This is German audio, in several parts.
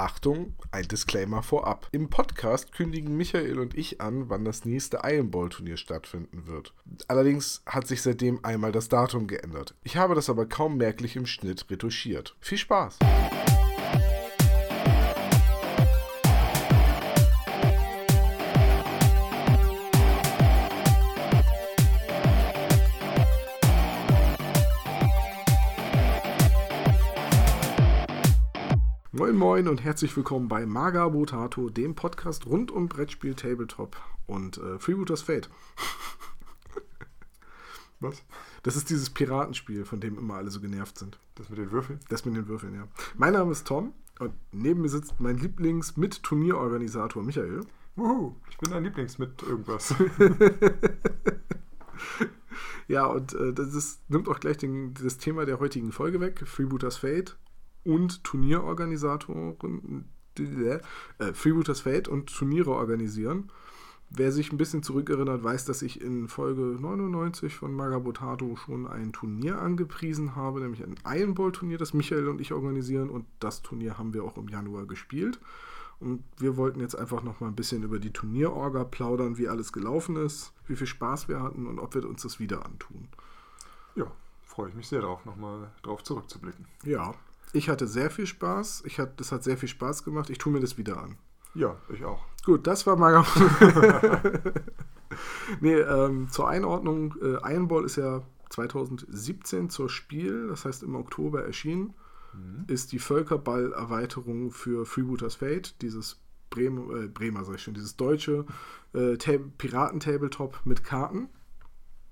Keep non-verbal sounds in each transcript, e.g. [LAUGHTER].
Achtung, ein Disclaimer vorab. Im Podcast kündigen Michael und ich an, wann das nächste Iron Ball Turnier stattfinden wird. Allerdings hat sich seitdem einmal das Datum geändert. Ich habe das aber kaum merklich im Schnitt retuschiert. Viel Spaß! Moin und herzlich willkommen bei Maga Botato, dem Podcast rund um Brettspiel, Tabletop und äh, Freebooters Fate. [LAUGHS] Was? Das ist dieses Piratenspiel, von dem immer alle so genervt sind. Das mit den Würfeln? Das mit den Würfeln, ja. Mein Name ist Tom und neben mir sitzt mein Lieblings-Mit-Turnierorganisator Michael. Wuhu, ich bin dein Lieblings mit irgendwas. [LAUGHS] ja, und äh, das ist, nimmt auch gleich den, das Thema der heutigen Folge weg, Freebooters Fate und Turnierorganisatoren, äh, Freebooters Fate und Turniere organisieren. Wer sich ein bisschen zurückerinnert, weiß, dass ich in Folge 99 von Magabotato schon ein Turnier angepriesen habe, nämlich ein Iron Ball Turnier, das Michael und ich organisieren und das Turnier haben wir auch im Januar gespielt. Und wir wollten jetzt einfach noch mal ein bisschen über die Turnierorga plaudern, wie alles gelaufen ist, wie viel Spaß wir hatten und ob wir uns das wieder antun. Ja, freue ich mich sehr darauf, nochmal drauf zurückzublicken. Ja, ich hatte sehr viel Spaß. Ich hat, das hat sehr viel Spaß gemacht. Ich tue mir das wieder an. Ja, ich auch. Gut, das war mal. [LAUGHS] nee, ähm, zur Einordnung: äh, Iron Ball ist ja 2017 zur Spiel, das heißt im Oktober erschienen. Mhm. Ist die Völkerball-Erweiterung für Freebooters Fate, dieses Bremer, äh, Bremer sag ich schon, dieses deutsche äh, Piraten-Tabletop mit Karten.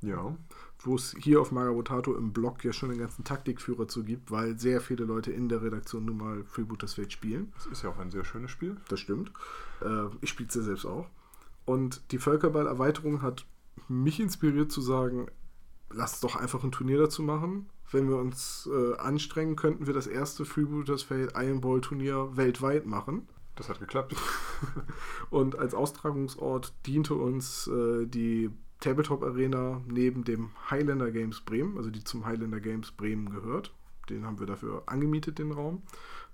Ja wo es hier auf Magabotato im Blog ja schon den ganzen Taktikführer zu gibt, weil sehr viele Leute in der Redaktion nun mal Freebooters Fate spielen. Das ist ja auch ein sehr schönes Spiel. Das stimmt. Äh, ich spiele es ja selbst auch. Und die Völkerball-Erweiterung hat mich inspiriert zu sagen, lass doch einfach ein Turnier dazu machen. Wenn wir uns äh, anstrengen, könnten wir das erste Freebooters Fate Iron Ball Turnier weltweit machen. Das hat geklappt. [LAUGHS] Und als Austragungsort diente uns äh, die Tabletop Arena neben dem Highlander Games Bremen, also die zum Highlander Games Bremen gehört. Den haben wir dafür angemietet, den Raum.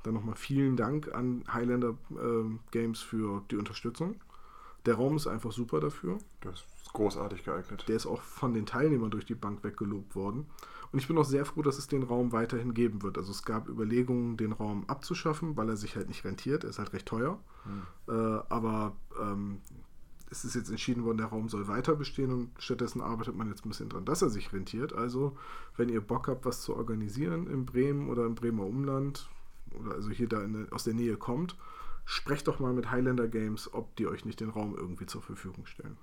Dann nochmal vielen Dank an Highlander äh, Games für die Unterstützung. Der Raum ist einfach super dafür. Das ist großartig geeignet. Der ist auch von den Teilnehmern durch die Bank weggelobt worden. Und ich bin auch sehr froh, dass es den Raum weiterhin geben wird. Also es gab Überlegungen, den Raum abzuschaffen, weil er sich halt nicht rentiert. Er ist halt recht teuer. Hm. Äh, aber ähm, es ist jetzt entschieden worden, der Raum soll weiter bestehen und stattdessen arbeitet man jetzt ein bisschen dran, dass er sich rentiert. Also, wenn ihr Bock habt, was zu organisieren in Bremen oder im Bremer Umland oder also hier da in, aus der Nähe kommt, sprecht doch mal mit Highlander Games, ob die euch nicht den Raum irgendwie zur Verfügung stellen.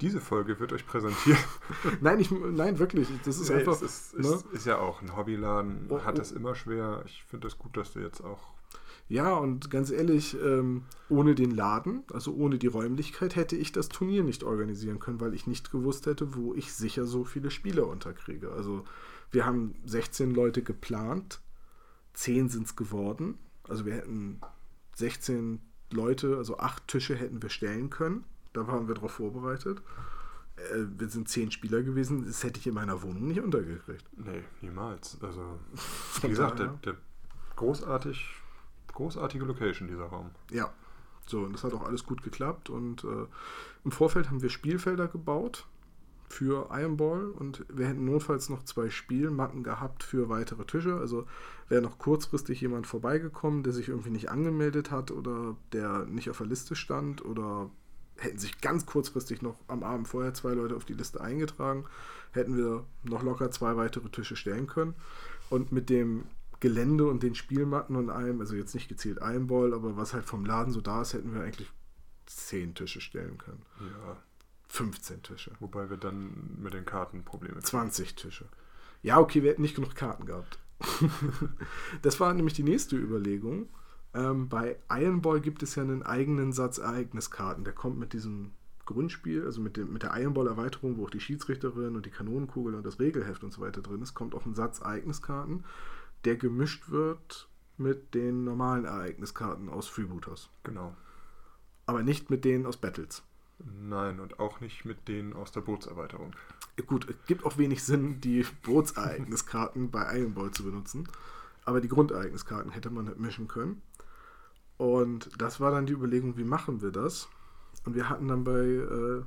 Diese Folge wird euch präsentiert. [LAUGHS] nein, ich, nein, wirklich. Das ist nee, einfach. Es ist, ne? ist, ja auch ein Hobbyladen, oh, hat es oh. immer schwer. Ich finde es das gut, dass du jetzt auch ja, und ganz ehrlich, ähm, ohne den Laden, also ohne die Räumlichkeit, hätte ich das Turnier nicht organisieren können, weil ich nicht gewusst hätte, wo ich sicher so viele Spieler unterkriege. Also wir haben 16 Leute geplant, 10 sind es geworden. Also wir hätten 16 Leute, also 8 Tische hätten wir stellen können. Da waren wir darauf vorbereitet. Äh, wir sind 10 Spieler gewesen, das hätte ich in meiner Wohnung nicht untergekriegt. Nee, niemals. Also, [LAUGHS] wie gesagt, der, der großartig großartige Location, dieser Raum. Ja. So, und das hat auch alles gut geklappt. Und äh, im Vorfeld haben wir Spielfelder gebaut für Iron Ball und wir hätten notfalls noch zwei Spielmatten gehabt für weitere Tische. Also wäre noch kurzfristig jemand vorbeigekommen, der sich irgendwie nicht angemeldet hat oder der nicht auf der Liste stand oder hätten sich ganz kurzfristig noch am Abend vorher zwei Leute auf die Liste eingetragen, hätten wir noch locker zwei weitere Tische stellen können. Und mit dem Gelände und den Spielmatten und allem, also jetzt nicht gezielt Einball, aber was halt vom Laden so da ist, hätten wir eigentlich 10 Tische stellen können. Ja. 15 Tische. Wobei wir dann mit den Karten Probleme hatten. 20 Tische. Ja, okay, wir hätten nicht genug Karten gehabt. [LAUGHS] das war nämlich die nächste Überlegung. Ähm, bei Ironball gibt es ja einen eigenen Satz Ereigniskarten. Der kommt mit diesem Grundspiel, also mit, dem, mit der Ironball-Erweiterung, wo auch die Schiedsrichterin und die Kanonenkugel und das Regelheft und so weiter drin ist, kommt auch ein Satz Ereigniskarten der gemischt wird mit den normalen Ereigniskarten aus Freebooters. Genau. Aber nicht mit denen aus Battles. Nein, und auch nicht mit denen aus der Bootserweiterung. Gut, es gibt auch wenig Sinn, die Bootsereigniskarten [LAUGHS] bei Iron Ball zu benutzen. Aber die Grundereigniskarten hätte man halt mischen können. Und das war dann die Überlegung, wie machen wir das? Und wir hatten dann bei äh,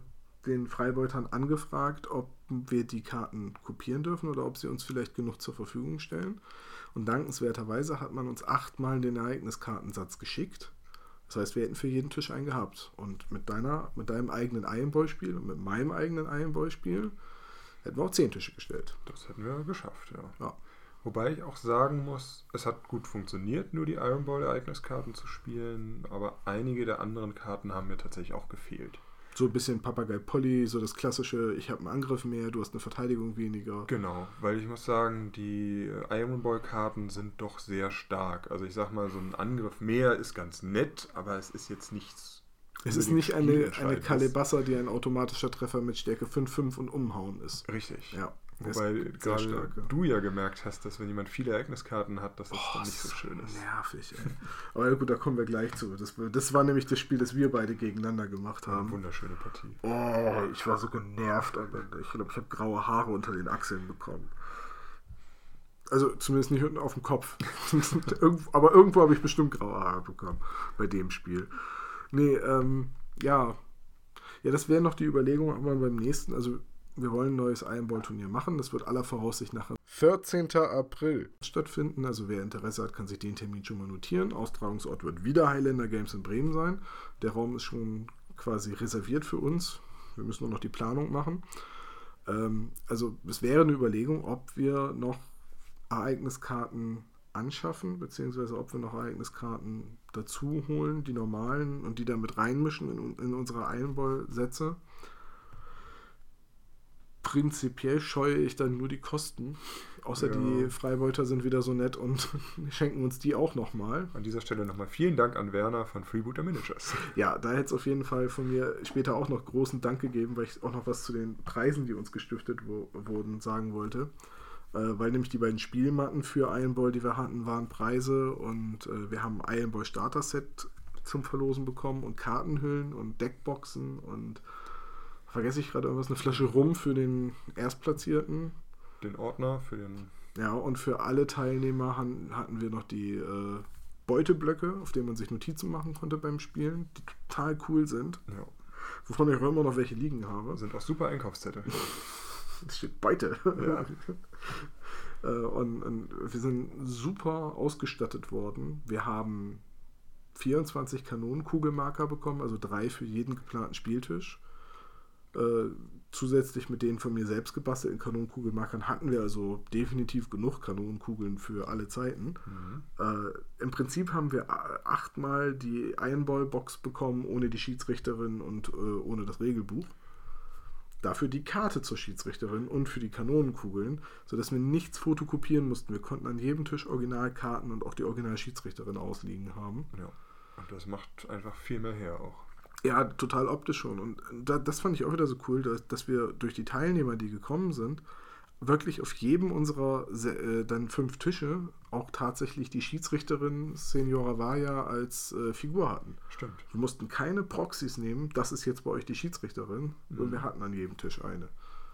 den Freibeutern angefragt, ob wir die Karten kopieren dürfen oder ob sie uns vielleicht genug zur Verfügung stellen. Und dankenswerterweise hat man uns achtmal den Ereigniskartensatz geschickt. Das heißt, wir hätten für jeden Tisch einen gehabt. Und mit, deiner, mit deinem eigenen Ironboy-Spiel und mit meinem eigenen Ironboy-Spiel hätten wir auch zehn Tische gestellt. Das hätten wir geschafft, ja. Ja. Wobei ich auch sagen muss, es hat gut funktioniert, nur die Iron Ball Ereigniskarten zu spielen, aber einige der anderen Karten haben mir tatsächlich auch gefehlt. So ein bisschen Papagei Polly, so das klassische, ich habe einen Angriff mehr, du hast eine Verteidigung weniger. Genau, weil ich muss sagen, die Iron Ball Karten sind doch sehr stark. Also ich sag mal, so ein Angriff mehr ist ganz nett, aber es ist jetzt nichts. Es ist nicht eine, eine. Kalebassa, die ein automatischer Treffer mit Stärke 5-5 und Umhauen ist. Richtig. Ja. Wobei gerade stark, ja. du ja gemerkt hast, dass wenn jemand viele Ereigniskarten hat, dass das dann nicht so schön ist. Nervig, ey. [LAUGHS] Aber gut, da kommen wir gleich zu. Das, das war nämlich das Spiel, das wir beide gegeneinander gemacht Eine haben. wunderschöne Partie. Oh, ich war so genervt am Ende. Ich glaube, ich habe graue Haare unter den Achseln bekommen. Also zumindest nicht unten auf dem Kopf. [LAUGHS] Aber irgendwo habe ich bestimmt graue Haare bekommen bei dem Spiel. Nee, ähm, ja. Ja, das wäre noch die Überlegung, aber beim nächsten, also wir wollen ein neues Ironball-Turnier machen. Das wird aller Voraussicht nach 14. April stattfinden. Also wer Interesse hat, kann sich den Termin schon mal notieren. Austragungsort wird wieder Highlander Games in Bremen sein. Der Raum ist schon quasi reserviert für uns. Wir müssen nur noch die Planung machen. Ähm, also es wäre eine Überlegung, ob wir noch Ereigniskarten anschaffen, beziehungsweise ob wir noch Ereigniskarten dazu holen, die normalen, und die dann mit reinmischen in, in unsere Ironball-Sätze. Prinzipiell scheue ich dann nur die Kosten. Außer Ja. die Freibeuter sind wieder so nett und [LAUGHS] schenken uns die auch nochmal. An dieser Stelle nochmal vielen Dank an Werner von Freebooter Miniatures. [LAUGHS] Ja, da hätte es auf jeden Fall von mir später auch noch großen Dank gegeben, weil ich auch noch was zu den Preisen, die uns gestiftet wo, wurden, sagen wollte. Äh, weil nämlich die beiden Spielmatten für Iron Ball, die wir hatten, waren Preise und äh, wir haben ein Iron Ball Starter Set zum Verlosen bekommen und Kartenhüllen und Deckboxen und vergesse ich gerade irgendwas, eine Flasche Rum für den Erstplatzierten. Den Ordner für den. Ja, und für alle Teilnehmer hatten wir noch die äh, Beuteblöcke, auf denen man sich Notizen machen konnte beim Spielen, die total cool sind. Ja, Wovon ich auch immer noch welche liegen habe. sind auch super Einkaufszettel. [LAUGHS] Es steht Beute. Ja. [LAUGHS] Äh, und, und wir sind super ausgestattet worden. Wir haben 24 Kanonenkugelmarker bekommen, also drei für jeden geplanten Spieltisch. Äh, zusätzlich mit den von mir selbst gebastelten Kanonenkugelmarkern hatten wir also definitiv genug Kanonenkugeln für alle Zeiten. Mhm. Äh, Im Prinzip haben wir achtmal die Ironball-Box bekommen, ohne die Schiedsrichterin und äh, ohne das Regelbuch. Dafür die Karte zur Schiedsrichterin und für die Kanonenkugeln, sodass wir nichts fotokopieren mussten. Wir konnten an jedem Tisch Originalkarten und auch die Original-Schiedsrichterin ausliegen haben. Ja. Und das macht einfach viel mehr her auch. Ja, total optisch schon. Und da, das fand ich auch wieder so cool, dass, dass wir durch die Teilnehmer, die gekommen sind, wirklich auf jedem unserer se- äh, dann fünf Tische auch tatsächlich die Schiedsrichterin Senora Vaya als äh, Figur hatten. Stimmt. Wir mussten keine Proxys nehmen, das ist jetzt bei euch die Schiedsrichterin, und Mhm. wir hatten an jedem Tisch eine.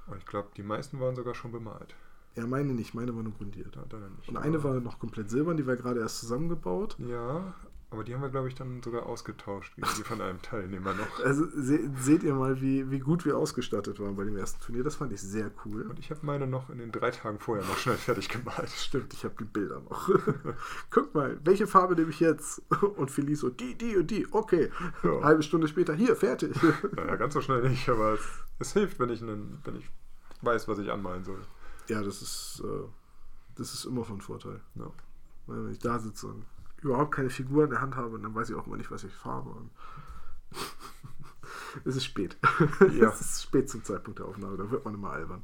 Und ich glaube, die meisten waren sogar schon bemalt. Ja, meine nicht, meine war nur grundiert. Nicht. Und eine war noch komplett silbern, die war gerade erst zusammengebaut. Ja, aber die haben wir, glaube ich, dann sogar ausgetauscht gegen die von einem Teilnehmer noch. Also se seht ihr mal, wie, wie gut wir ausgestattet waren bei dem ersten Turnier. Das fand ich sehr cool. Und ich habe meine noch in den drei Tagen vorher noch schnell fertig gemalt. Stimmt, ich habe die Bilder noch. [LAUGHS] Guck mal, welche Farbe nehme ich jetzt? Und Felice so, die, die und die. Okay. Ja. Halbe Stunde später, hier, fertig. [LAUGHS] Naja, ganz so schnell nicht, aber es, es hilft, wenn ich, einen, wenn ich weiß, was ich anmalen soll. ja, das ist, äh, das ist immer von Vorteil. Ja. Weil Wenn ich da sitze und überhaupt keine Figur in der Hand habe, dann weiß ich auch immer nicht, was ich. Und [LAUGHS] es ist spät. Ja. [LAUGHS] es ist spät zum Zeitpunkt der Aufnahme, da wird man immer albern.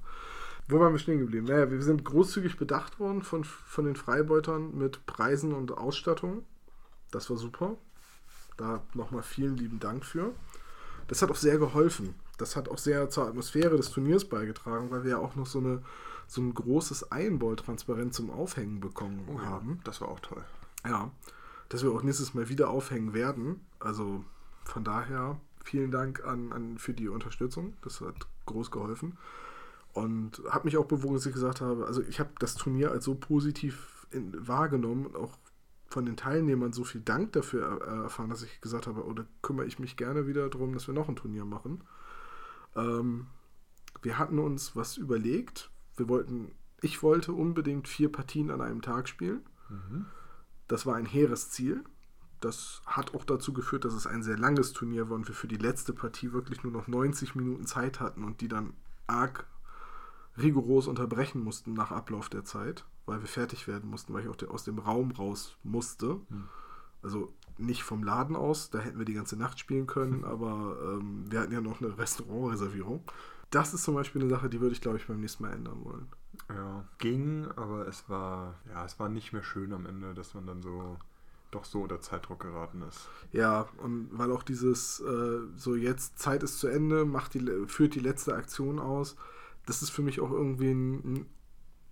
Wo waren wir stehen geblieben? Naja, wir sind großzügig bedacht worden von, von den Freibeutern mit Preisen und Ausstattung. Das war super. Da nochmal vielen lieben Dank für. Das hat auch sehr geholfen. Das hat auch sehr zur Atmosphäre des Turniers beigetragen, weil wir ja auch noch so, eine, so ein großes Ironball-Transparent zum Aufhängen bekommen Oh ja, haben. das war auch toll. Ja, dass wir auch nächstes Mal wieder aufhängen werden. Also von daher vielen Dank an, an für die Unterstützung. Das hat groß geholfen. Und habe mich auch bewogen, dass ich gesagt habe, also ich habe das Turnier als so positiv in, wahrgenommen und auch von den Teilnehmern so viel Dank dafür äh, erfahren, dass ich gesagt habe, oder kümmere ich mich gerne wieder darum, dass wir noch ein Turnier machen. Ähm, wir hatten uns was überlegt. Wir wollten, ich wollte unbedingt vier Partien an einem Tag spielen. Mhm. Das war ein hehres Ziel. Das hat auch dazu geführt, dass es ein sehr langes Turnier war und wir für die letzte Partie wirklich nur noch 90 Minuten Zeit hatten und die dann arg rigoros unterbrechen mussten nach Ablauf der Zeit, weil wir fertig werden mussten, weil ich auch de- aus dem Raum raus musste. Hm. Also nicht vom Laden aus, da hätten wir die ganze Nacht spielen können, [LAUGHS] aber ähm, wir hatten ja noch eine Restaurantreservierung. Das ist zum Beispiel eine Sache, die würde ich, glaube ich, beim nächsten Mal ändern wollen. Ja, ging, aber es war, ja, es war nicht mehr schön am Ende, dass man dann so doch so unter Zeitdruck geraten ist. Ja, und weil auch dieses, äh, so jetzt Zeit ist zu Ende, macht die, führt die letzte Aktion aus, das ist für mich auch irgendwie ein, ein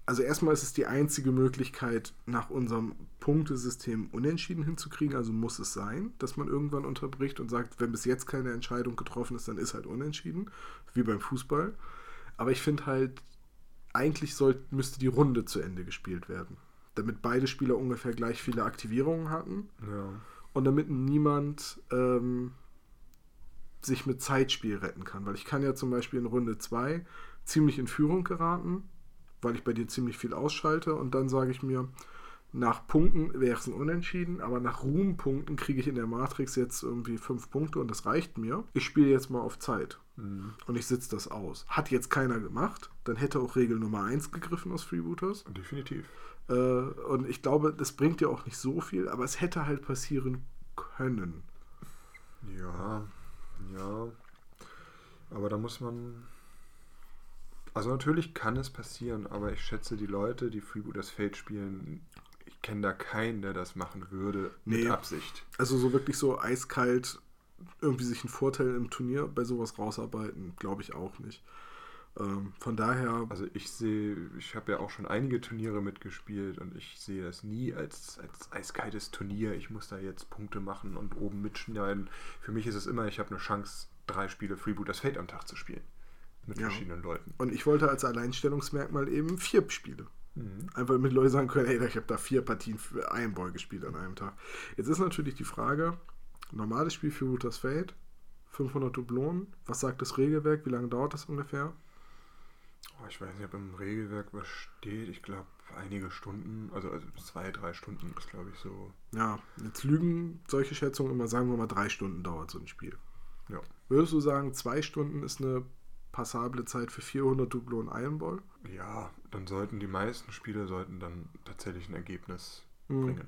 also erstmal ist es die einzige Möglichkeit, nach unserem Punktesystem unentschieden hinzukriegen, also muss es sein, dass man irgendwann unterbricht und sagt, wenn bis jetzt keine Entscheidung getroffen ist, dann ist halt unentschieden, wie beim Fußball. Aber ich finde halt, eigentlich soll, müsste die Runde zu Ende gespielt werden, damit beide Spieler ungefähr gleich viele Aktivierungen hatten Ja. und damit niemand ähm, sich mit Zeitspiel retten kann. Weil ich kann ja zum Beispiel in Runde 2 ziemlich in Führung geraten, weil ich bei dir ziemlich viel ausschalte und dann sage ich mir, nach Punkten wäre es ein Unentschieden, aber nach Ruhmpunkten kriege ich in der Matrix jetzt irgendwie fünf Punkte und das reicht mir. Ich spiele jetzt mal auf Zeit Mhm. und ich sitze das aus. Hat jetzt keiner gemacht, dann hätte auch Regel Nummer 1 gegriffen aus Freebooters. Definitiv. Äh, und ich glaube, das bringt ja auch nicht so viel, aber es hätte halt passieren können. Ja, ja. Aber da muss man. Also natürlich kann es passieren, aber ich schätze die Leute, die Freebooters Fate spielen, ich kenne da keinen, der das machen würde mit Nee. Absicht. Also so wirklich so eiskalt irgendwie sich einen Vorteil im Turnier bei sowas rausarbeiten, glaube ich auch nicht. Ähm, von daher, Also ich sehe, ich habe ja auch schon einige Turniere mitgespielt und ich sehe das nie als, als eiskaltes Turnier. Ich muss da jetzt Punkte machen und oben mitschneiden. Für mich ist es immer, ich habe eine Chance, drei Spiele Freebooters Fate am Tag zu spielen. Mit Ja. verschiedenen Leuten. und ich wollte als Alleinstellungsmerkmal eben vier Spiele. Mhm. Einfach damit Leute sagen können, hey, ich habe da vier Partien für Iron Ball gespielt an einem Tag. Jetzt ist natürlich die Frage, normales Spiel für Rooters Fate, 500 Dublonen, was sagt das Regelwerk, wie lange dauert das ungefähr? Oh, ich weiß nicht, ob im Regelwerk was steht. Ich glaube, einige Stunden, also, also zwei, drei Stunden ist, glaube ich, so. Ja, jetzt lügen solche Schätzungen immer, sagen wir mal, drei Stunden dauert so ein Spiel. Ja. Würdest du sagen, zwei Stunden ist eine passable Zeit für 400 Dublonen Iron Ball? Ja, dann sollten die meisten Spiele sollten dann tatsächlich ein Ergebnis Mhm. bringen.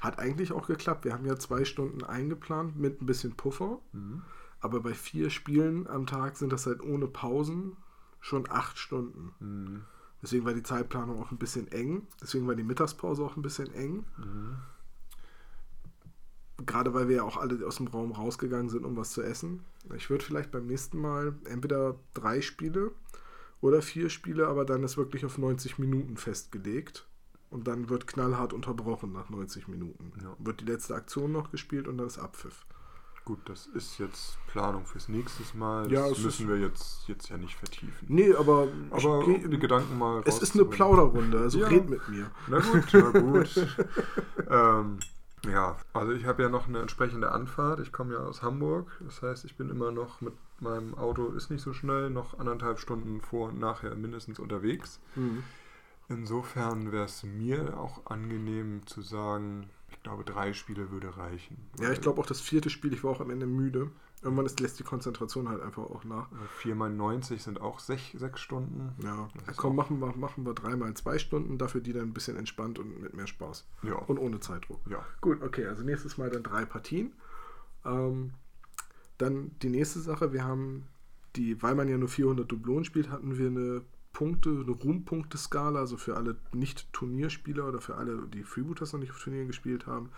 Hat eigentlich auch geklappt. Wir haben ja zwei Stunden eingeplant mit ein bisschen Puffer. Mhm. Aber bei vier Spielen am Tag sind das halt ohne Pausen schon acht Stunden. Mhm. Deswegen war die Zeitplanung auch ein bisschen eng. Deswegen war die Mittagspause auch ein bisschen eng. Mhm. Gerade weil wir ja auch alle aus dem Raum rausgegangen sind, um was zu essen. Ich würde vielleicht beim nächsten Mal entweder drei Spiele oder vier Spiele, aber dann ist wirklich auf 90 Minuten festgelegt. Und dann wird knallhart unterbrochen nach 90 Minuten. Ja. Wird die letzte Aktion noch gespielt und dann ist Abpfiff. Gut, das ist jetzt Planung fürs nächste Mal. Das Ja, müssen wir jetzt, jetzt ja nicht vertiefen. Nee, aber, ich Aber um die Gedanken mal es ist eine. Plauderrunde, also Ja. red mit mir. Na gut, na gut. [LAUGHS] ähm, ja, also ich habe ja noch eine entsprechende Anfahrt. Ich komme ja aus Hamburg. Das heißt, ich bin immer noch mit meinem Auto, ist nicht so schnell, noch anderthalb Stunden vor und nachher mindestens unterwegs. Mhm. Insofern wäre es mir auch angenehm zu sagen, ich glaube, drei Spiele würde reichen. Ja, ich glaube auch das vierte Spiel, ich war auch am Ende müde. Irgendwann ist, lässt die Konzentration halt einfach auch nach. 4 mal 90 sind auch sech, sechs Stunden. Ja, ja komm, machen wir, machen wir dreimal zwei Stunden, dafür die dann ein bisschen entspannt und mit mehr Spaß. Ja. Und ohne Zeitdruck. ja. Gut, okay, also nächstes Mal dann drei Partien. Ähm, dann die nächste Sache, wir haben die, weil man ja nur 400 Dublonen spielt, hatten wir eine Punkte, eine Ruhmpunkteskala, also für alle Nicht-Turnierspieler oder für alle, die Freebooters noch nicht auf Turnieren gespielt haben.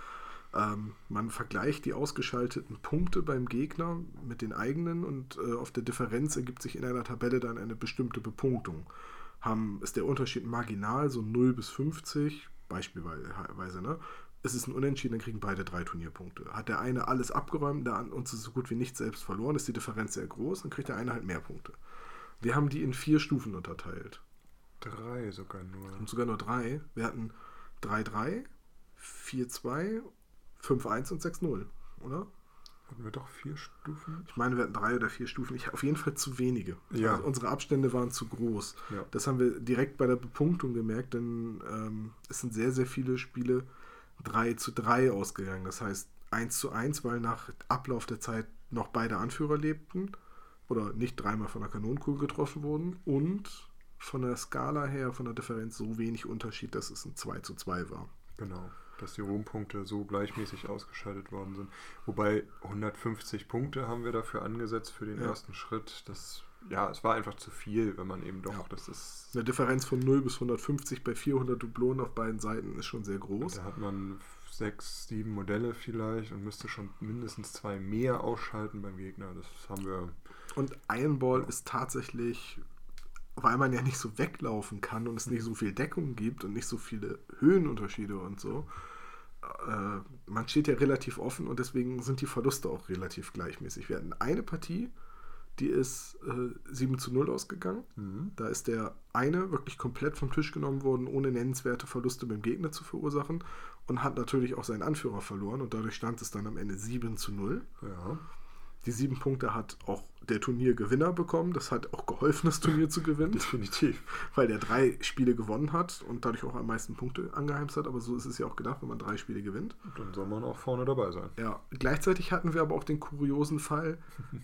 Ähm, man vergleicht die ausgeschalteten Punkte beim Gegner mit den eigenen und äh, auf der Differenz ergibt sich in einer Tabelle dann eine bestimmte Bepunktung. Haben, ist der Unterschied marginal, so 0 bis 50, beispielsweise, ne? Es ist ein Unentschieden, dann kriegen beide drei Turnierpunkte. Hat der eine alles abgeräumt, ist so gut wie nichts selbst verloren, ist die Differenz sehr groß, dann kriegt der eine halt mehr Punkte. Wir haben die in vier Stufen unterteilt. Drei sogar nur. Haben sogar nur drei. Wir hatten 3-3, 4-2, 5-1 und 6-0, oder? Hatten wir doch vier Stufen? Ich meine, wir hatten drei oder vier Stufen. Ich, auf jeden Fall zu wenige. Ja. Also unsere Abstände waren zu groß. Ja. Das haben wir direkt bei der Bepunktung gemerkt, denn ähm, es sind sehr, sehr viele Spiele 3 zu 3 ausgegangen. Das heißt 1 zu 1, weil nach Ablauf der Zeit noch beide Anführer lebten oder nicht dreimal von der Kanonenkugel getroffen wurden und von der Skala her, von der Differenz so wenig Unterschied, dass es ein 2 zu 2 war. Genau, dass die Ruhmpunkte so gleichmäßig ausgeschaltet worden sind. Wobei 150 Punkte haben wir dafür angesetzt für den Ja. ersten Schritt. Das, ja, es war einfach zu viel, wenn man eben doch, Ja. das ist, Eine Differenz von 0 bis 150 bei 400 Dublonen auf beiden Seiten ist schon sehr groß. da hat man sechs, sieben Modelle vielleicht und müsste schon mindestens zwei mehr ausschalten beim Gegner. Das haben wir, Und Ironball ist tatsächlich, weil man ja nicht so weglaufen kann und es nicht so viel Deckung gibt und nicht so viele Höhenunterschiede und so, äh, man steht ja relativ offen und deswegen sind die Verluste auch relativ gleichmäßig. Wir hatten eine Partie, die ist äh, 7 zu 0 ausgegangen. mhm. Da ist der eine wirklich komplett vom Tisch genommen worden, ohne nennenswerte Verluste beim Gegner zu verursachen und hat natürlich auch seinen Anführer verloren und dadurch stand es dann am Ende 7 zu 0. ja, Die sieben Punkte hat auch der Turniergewinner bekommen. Das hat auch geholfen, das Turnier zu gewinnen, definitiv. weil der drei Spiele gewonnen hat und dadurch auch am meisten Punkte angeheimst hat. Aber so ist es ja auch gedacht, wenn man drei Spiele gewinnt. Dann soll man auch vorne dabei sein. Ja, gleichzeitig hatten wir aber auch den kuriosen Fall,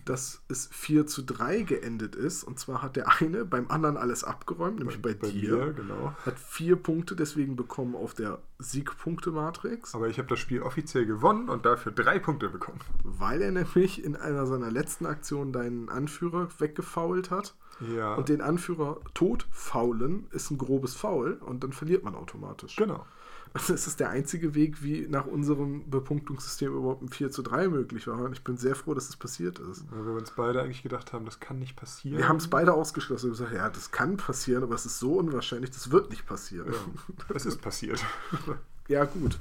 dass es 4 zu 3 geendet ist. Und zwar hat der eine beim anderen alles abgeräumt, nämlich bei, dir. mir, genau. Hat vier Punkte deswegen bekommen auf der Siegpunkte-Matrix, Aber ich habe das Spiel offiziell gewonnen und dafür drei Punkte bekommen. weil er nämlich in einer seiner letzten Aktionen deinen Anführer weggefault hat. Ja, Und den Anführer tot faulen ist ein grobes Foul und dann verliert man automatisch. genau. Also Das ist der einzige Weg, wie nach unserem Bepunktungssystem überhaupt ein 4 zu 3 möglich war. Und ich bin sehr froh, dass es passiert ist. Weil wir uns beide eigentlich gedacht haben, das kann nicht passieren. Wir haben es beide ausgeschlossen und gesagt, ja, das kann passieren, aber es ist so unwahrscheinlich, das wird nicht passieren. Ja, es ist passiert. [LAUGHS] Ja, gut.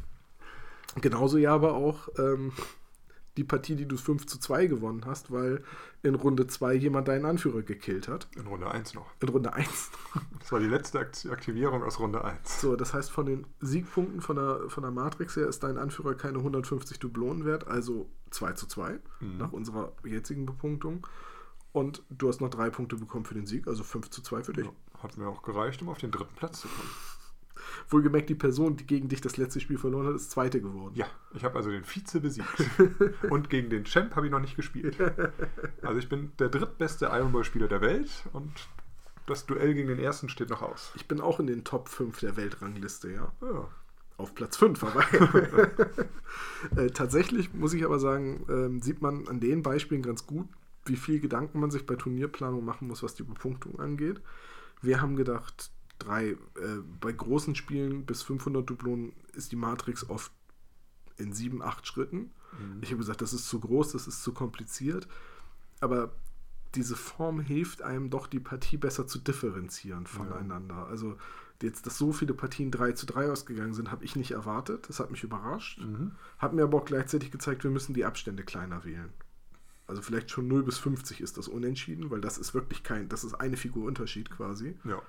Genauso ja aber auch ähm, die Partie, die du 5 zu 2 gewonnen hast, weil in Runde 2 jemand deinen Anführer gekillt hat. In Runde 1 noch. In Runde 1. [LAUGHS] Das war die letzte Akt- Aktivierung aus Runde 1. So, das heißt, von den Siegpunkten von der, von der Matrix her ist dein Anführer keine 150 Dublonen wert, also 2 zu 2 Mhm. nach unserer jetzigen Bepunktung. Und du hast noch drei Punkte bekommen für den Sieg, also 5 zu 2 für dich. Ja, Hat mir auch gereicht, um auf den dritten Platz zu kommen. Wohlgemerkt, die Person, die gegen dich das letzte Spiel verloren hat, ist Zweite geworden. Ja, ich habe also den Vize besiegt. [LAUGHS] und gegen den Champ habe ich noch nicht gespielt. Also ich bin der drittbeste Ironball-Spieler der Welt und das Duell gegen den ersten steht noch aus. Ich bin auch in den Top 5 der Weltrangliste, ja. Ja. Auf Platz 5, aber [LAUGHS] äh, tatsächlich muss ich aber sagen, ähm, sieht man an den Beispielen ganz gut, wie viel Gedanken man sich bei Turnierplanung machen muss, was die Bepunktung angeht. Wir haben gedacht, drei, äh, bei großen Spielen bis 500 Dublonen ist die Matrix oft in sieben, acht Schritten. Mhm. Ich habe gesagt, das ist zu groß, das ist zu kompliziert. Aber diese Form hilft einem doch, die Partie besser zu differenzieren voneinander. Also jetzt, dass so viele Partien 3 zu 3 ausgegangen sind, habe ich nicht erwartet. Das hat mich überrascht. Mhm. Hat mir aber auch gleichzeitig gezeigt, wir müssen die Abstände kleiner wählen. Also vielleicht schon 0 bis 50 ist das unentschieden, weil das ist wirklich kein, das ist eine Figur Unterschied quasi. Ja.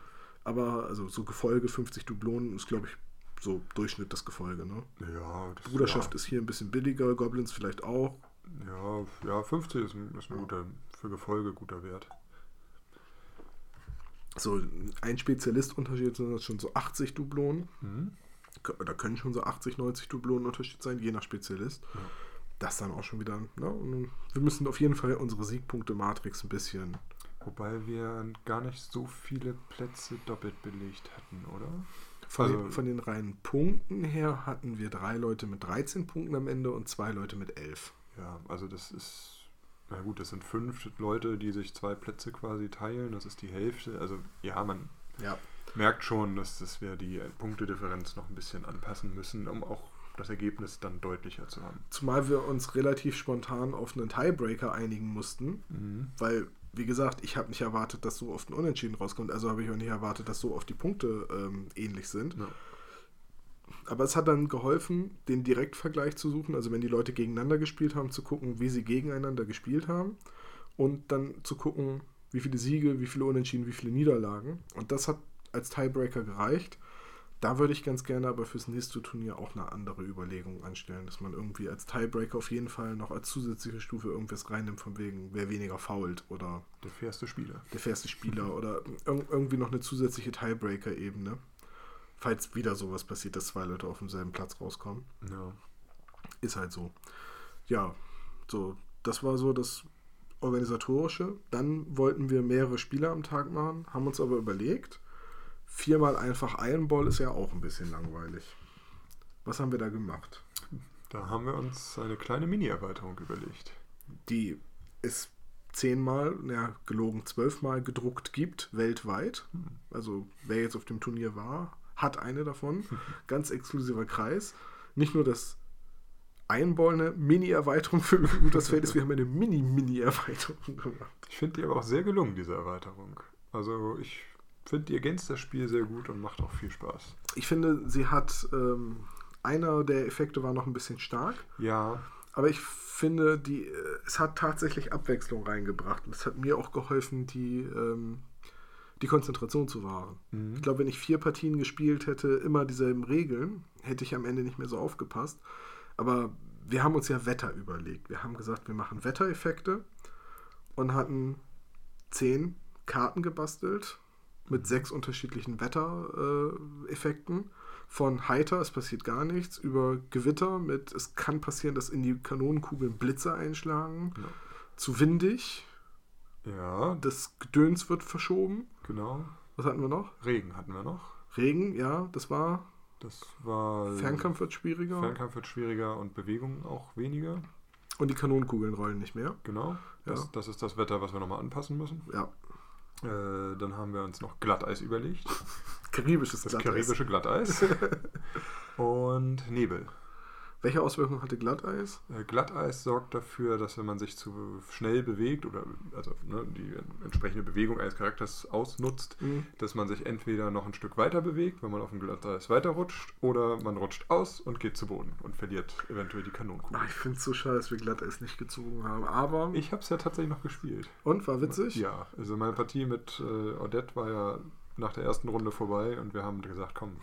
Aber also so Gefolge 50 Dublonen ist, glaube ich, so Durchschnitt das Gefolge. Ne? Ja, das, Bruderschaft ist hier ein bisschen billiger, Goblins vielleicht auch. Ja, ja 50 ist ein, ist ein guter, für Gefolge guter Wert. So ein Spezialistunterschied sind das schon so 80 Dublonen. Mhm. Oder können schon so 80, 90 Dublonen Unterschied sein, je nach Spezialist. Ja. Das dann auch schon wieder. Ne? Wir müssen auf jeden Fall unsere Siegpunkte-Matrix ein bisschen. Wobei wir gar nicht so viele Plätze doppelt belegt hatten, oder? Von, Also- den, von den reinen Punkten her hatten wir drei Leute mit 13 Punkten am Ende und zwei Leute mit 11. Ja, also das ist, na gut, das sind fünf Leute, die sich zwei Plätze quasi teilen, das ist die Hälfte. Also ja, man Ja. merkt schon, dass, dass wir die Punktedifferenz noch ein bisschen anpassen müssen, um auch das Ergebnis dann deutlicher zu haben. Zumal wir uns relativ spontan auf einen Tiebreaker einigen mussten, Mhm. weil, wie gesagt, ich habe nicht erwartet, dass so oft ein Unentschieden rauskommt. Also habe ich auch nicht erwartet, dass so oft die Punkte ähm, ähnlich sind. Ja. Aber es hat dann geholfen, den Direktvergleich zu suchen. Also wenn die Leute gegeneinander gespielt haben, zu gucken, wie sie gegeneinander gespielt haben. Und dann zu gucken, wie viele Siege, wie viele Unentschieden, wie viele Niederlagen. Und das hat als Tiebreaker gereicht. Da würde ich ganz gerne aber fürs nächste Turnier auch eine andere Überlegung anstellen, dass man irgendwie als Tiebreaker auf jeden Fall noch als zusätzliche Stufe irgendwas reinnimmt, von wegen, wer weniger fault oder Der fairste Spieler. der fairste Spieler [LAUGHS] oder irg irgendwie noch eine zusätzliche Tiebreaker-Ebene. Falls wieder sowas passiert, dass zwei Leute auf demselben Platz rauskommen. Ja. Ist halt so. Ja, so, das war so das Organisatorische. Dann wollten wir mehrere Spiele am Tag machen, haben uns aber überlegt, viermal einfach Iron Ball ist ja auch ein bisschen langweilig. Was haben wir da gemacht? Da haben wir uns eine kleine Mini-Erweiterung überlegt. Die es zehnmal, ja, gelogen zwölfmal gedruckt gibt, weltweit. Also wer jetzt auf dem Turnier war, hat eine davon. [LAUGHS] Ganz exklusiver Kreis. Nicht nur das Einball eine Mini-Erweiterung für das Feld ist, wir haben eine Mini-Mini-Erweiterung gemacht. Ich finde die aber auch sehr gelungen, diese Erweiterung. Also ich finde, die ergänzt das Spiel sehr gut und macht auch viel Spaß. Ich finde, sie hat, ähm, einer der Effekte war noch ein bisschen stark, Ja, aber ich finde, die, äh, es hat tatsächlich Abwechslung reingebracht und es hat mir auch geholfen, die, ähm, die Konzentration zu wahren. Mhm. Ich glaube, wenn ich vier Partien gespielt hätte, immer dieselben Regeln, hätte ich am Ende nicht mehr so aufgepasst. Aber wir haben uns ja Wetter überlegt. Wir haben gesagt, wir machen Wettereffekte und hatten zehn Karten gebastelt mit sechs unterschiedlichen Wettereffekten. Äh, Effekten. Von heiter, es passiert gar nichts, über Gewitter mit, es kann passieren, dass in die Kanonenkugeln Blitze einschlagen, Ja. zu windig, ja, das Gedöns wird verschoben. genau. Was hatten wir noch? Regen hatten wir noch. Regen, ja, das war. Das war. Fernkampf wird schwieriger. Fernkampf wird schwieriger und Bewegung auch weniger. Und die Kanonenkugeln rollen nicht mehr. Genau. Das, Ja. das ist das Wetter, was wir nochmal anpassen müssen. Ja. Äh, dann haben wir uns noch Glatteis überlegt. Karibisches Das Glatteis. karibische Glatteis. [LAUGHS] und Nebel. Welche Auswirkungen hatte Glatteis? Äh, Glatteis sorgt dafür, dass wenn man sich zu schnell bewegt oder also ne, die entsprechende Bewegung eines Charakters ausnutzt, Mhm. dass man sich entweder noch ein Stück weiter bewegt, wenn man auf dem Glatteis weiterrutscht, oder man rutscht aus und geht zu Boden und verliert eventuell die Kanonenkugel. Ah, ich finde es so schade, dass wir Glatteis nicht gezogen haben. Aber. Ich habe es ja tatsächlich noch gespielt. und war witzig? Ja, also meine Partie mit äh, Odette war ja nach der ersten Runde vorbei und wir haben gesagt, komm,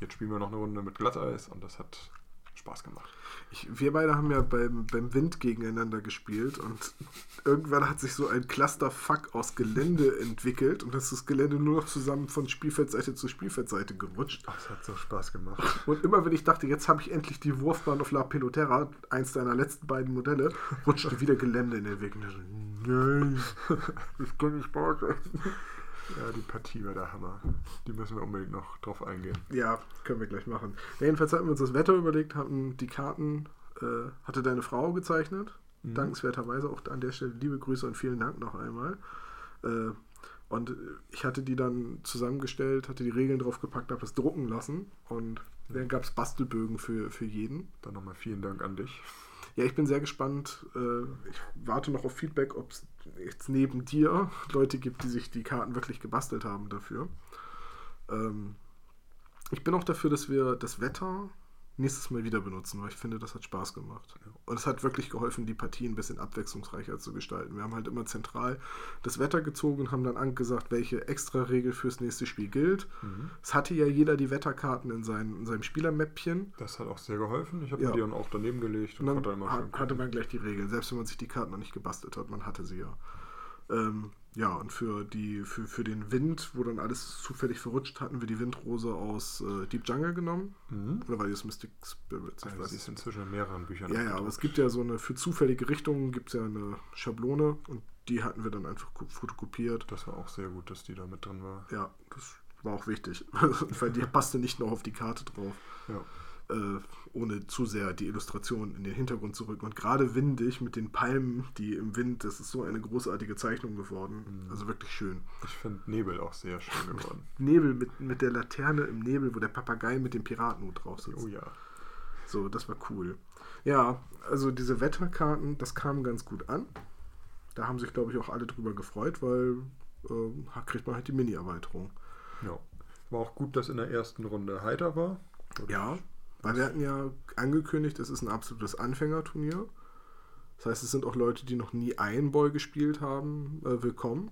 jetzt spielen wir noch eine Runde mit Glatteis und das hat Spaß gemacht. Ich, wir beide haben ja beim, beim Wind gegeneinander gespielt und [LAUGHS] irgendwann hat sich so ein Clusterfuck aus Gelände entwickelt und das ist das Gelände nur noch zusammen von Spielfeldseite zu Spielfeldseite gerutscht. Das hat so Spaß gemacht. Und immer wenn ich dachte, jetzt habe ich endlich die Wurfbahn auf La Pelotera, eins deiner letzten beiden Modelle, rutschte wieder Gelände in den Weg. Und ich so, [LAUGHS] nein, das kann nicht wahr sein. Ja, die Partie war der Hammer. Die müssen wir unbedingt noch drauf eingehen. Ja, können wir gleich machen. Jedenfalls hatten wir uns das Wetter überlegt, hatten die Karten, äh, hatte deine Frau gezeichnet. Mhm. Dankenswerterweise auch an der Stelle liebe Grüße und vielen Dank noch einmal. Äh, und ich hatte die dann zusammengestellt, hatte die Regeln draufgepackt, habe es drucken lassen und dann gab es Bastelbögen für, für jeden. Dann nochmal vielen Dank an dich. Ja, ich bin sehr gespannt. Äh, ich warte noch auf Feedback, ob es jetzt neben dir Leute gibt, die sich die Karten wirklich gebastelt haben dafür. Ähm, ich bin auch dafür, dass wir das Wetter nächstes Mal wieder benutzen, weil ich finde, das hat Spaß gemacht. Und es hat wirklich geholfen, die Partie ein bisschen abwechslungsreicher zu gestalten. Wir haben halt immer zentral das Wetter gezogen und haben dann angesagt, welche extra Regel fürs nächste Spiel gilt. Es hatte ja jeder die Wetterkarten in, sein, in seinem Spielermäppchen. Das hat auch sehr geholfen. Ich habe Ja. die dann auch daneben gelegt Und und dann hat, hatte man gleich die Regeln, selbst wenn man sich die Karten noch nicht gebastelt hat, man hatte sie ja. Ähm, ja, und für, die, für, für den Wind, wo dann alles zufällig verrutscht, hatten wir die Windrose aus äh, Deep Jungle genommen. Mhm. Oder war die das Mystic Spirits? Ich Also weiß sie ist inzwischen in mehreren Büchern Ja, ja, aber es gibt ja so eine, für zufällige Richtungen gibt es ja eine Schablone und die hatten wir dann einfach ko- fotokopiert. Das war auch sehr gut, dass die da mit drin war. Ja, das war auch wichtig, [LAUGHS] weil die passte nicht noch auf die Karte drauf. Ja. Äh, ohne zu sehr die Illustration in den Hintergrund zu rücken. Und gerade windig mit den Palmen, die im Wind, das ist so eine großartige Zeichnung geworden. Mhm. Also wirklich schön. Ich finde Nebel auch sehr schön [LAUGHS] geworden. Nebel mit, mit der Laterne im Nebel, wo der Papagei mit dem Piratenhut drauf sitzt. Oh ja. So, das war cool. Ja, also diese Wetterkarten, das kam ganz gut an. Da haben sich, glaube ich, auch alle drüber gefreut, weil äh, kriegt man halt die Mini-Erweiterung. ja. War auch gut, dass in der ersten Runde heiter war. Ja, weil wir hatten ja angekündigt, es ist ein absolutes Anfängerturnier. Das heißt, es sind auch Leute, die noch nie Einball gespielt haben, äh, willkommen.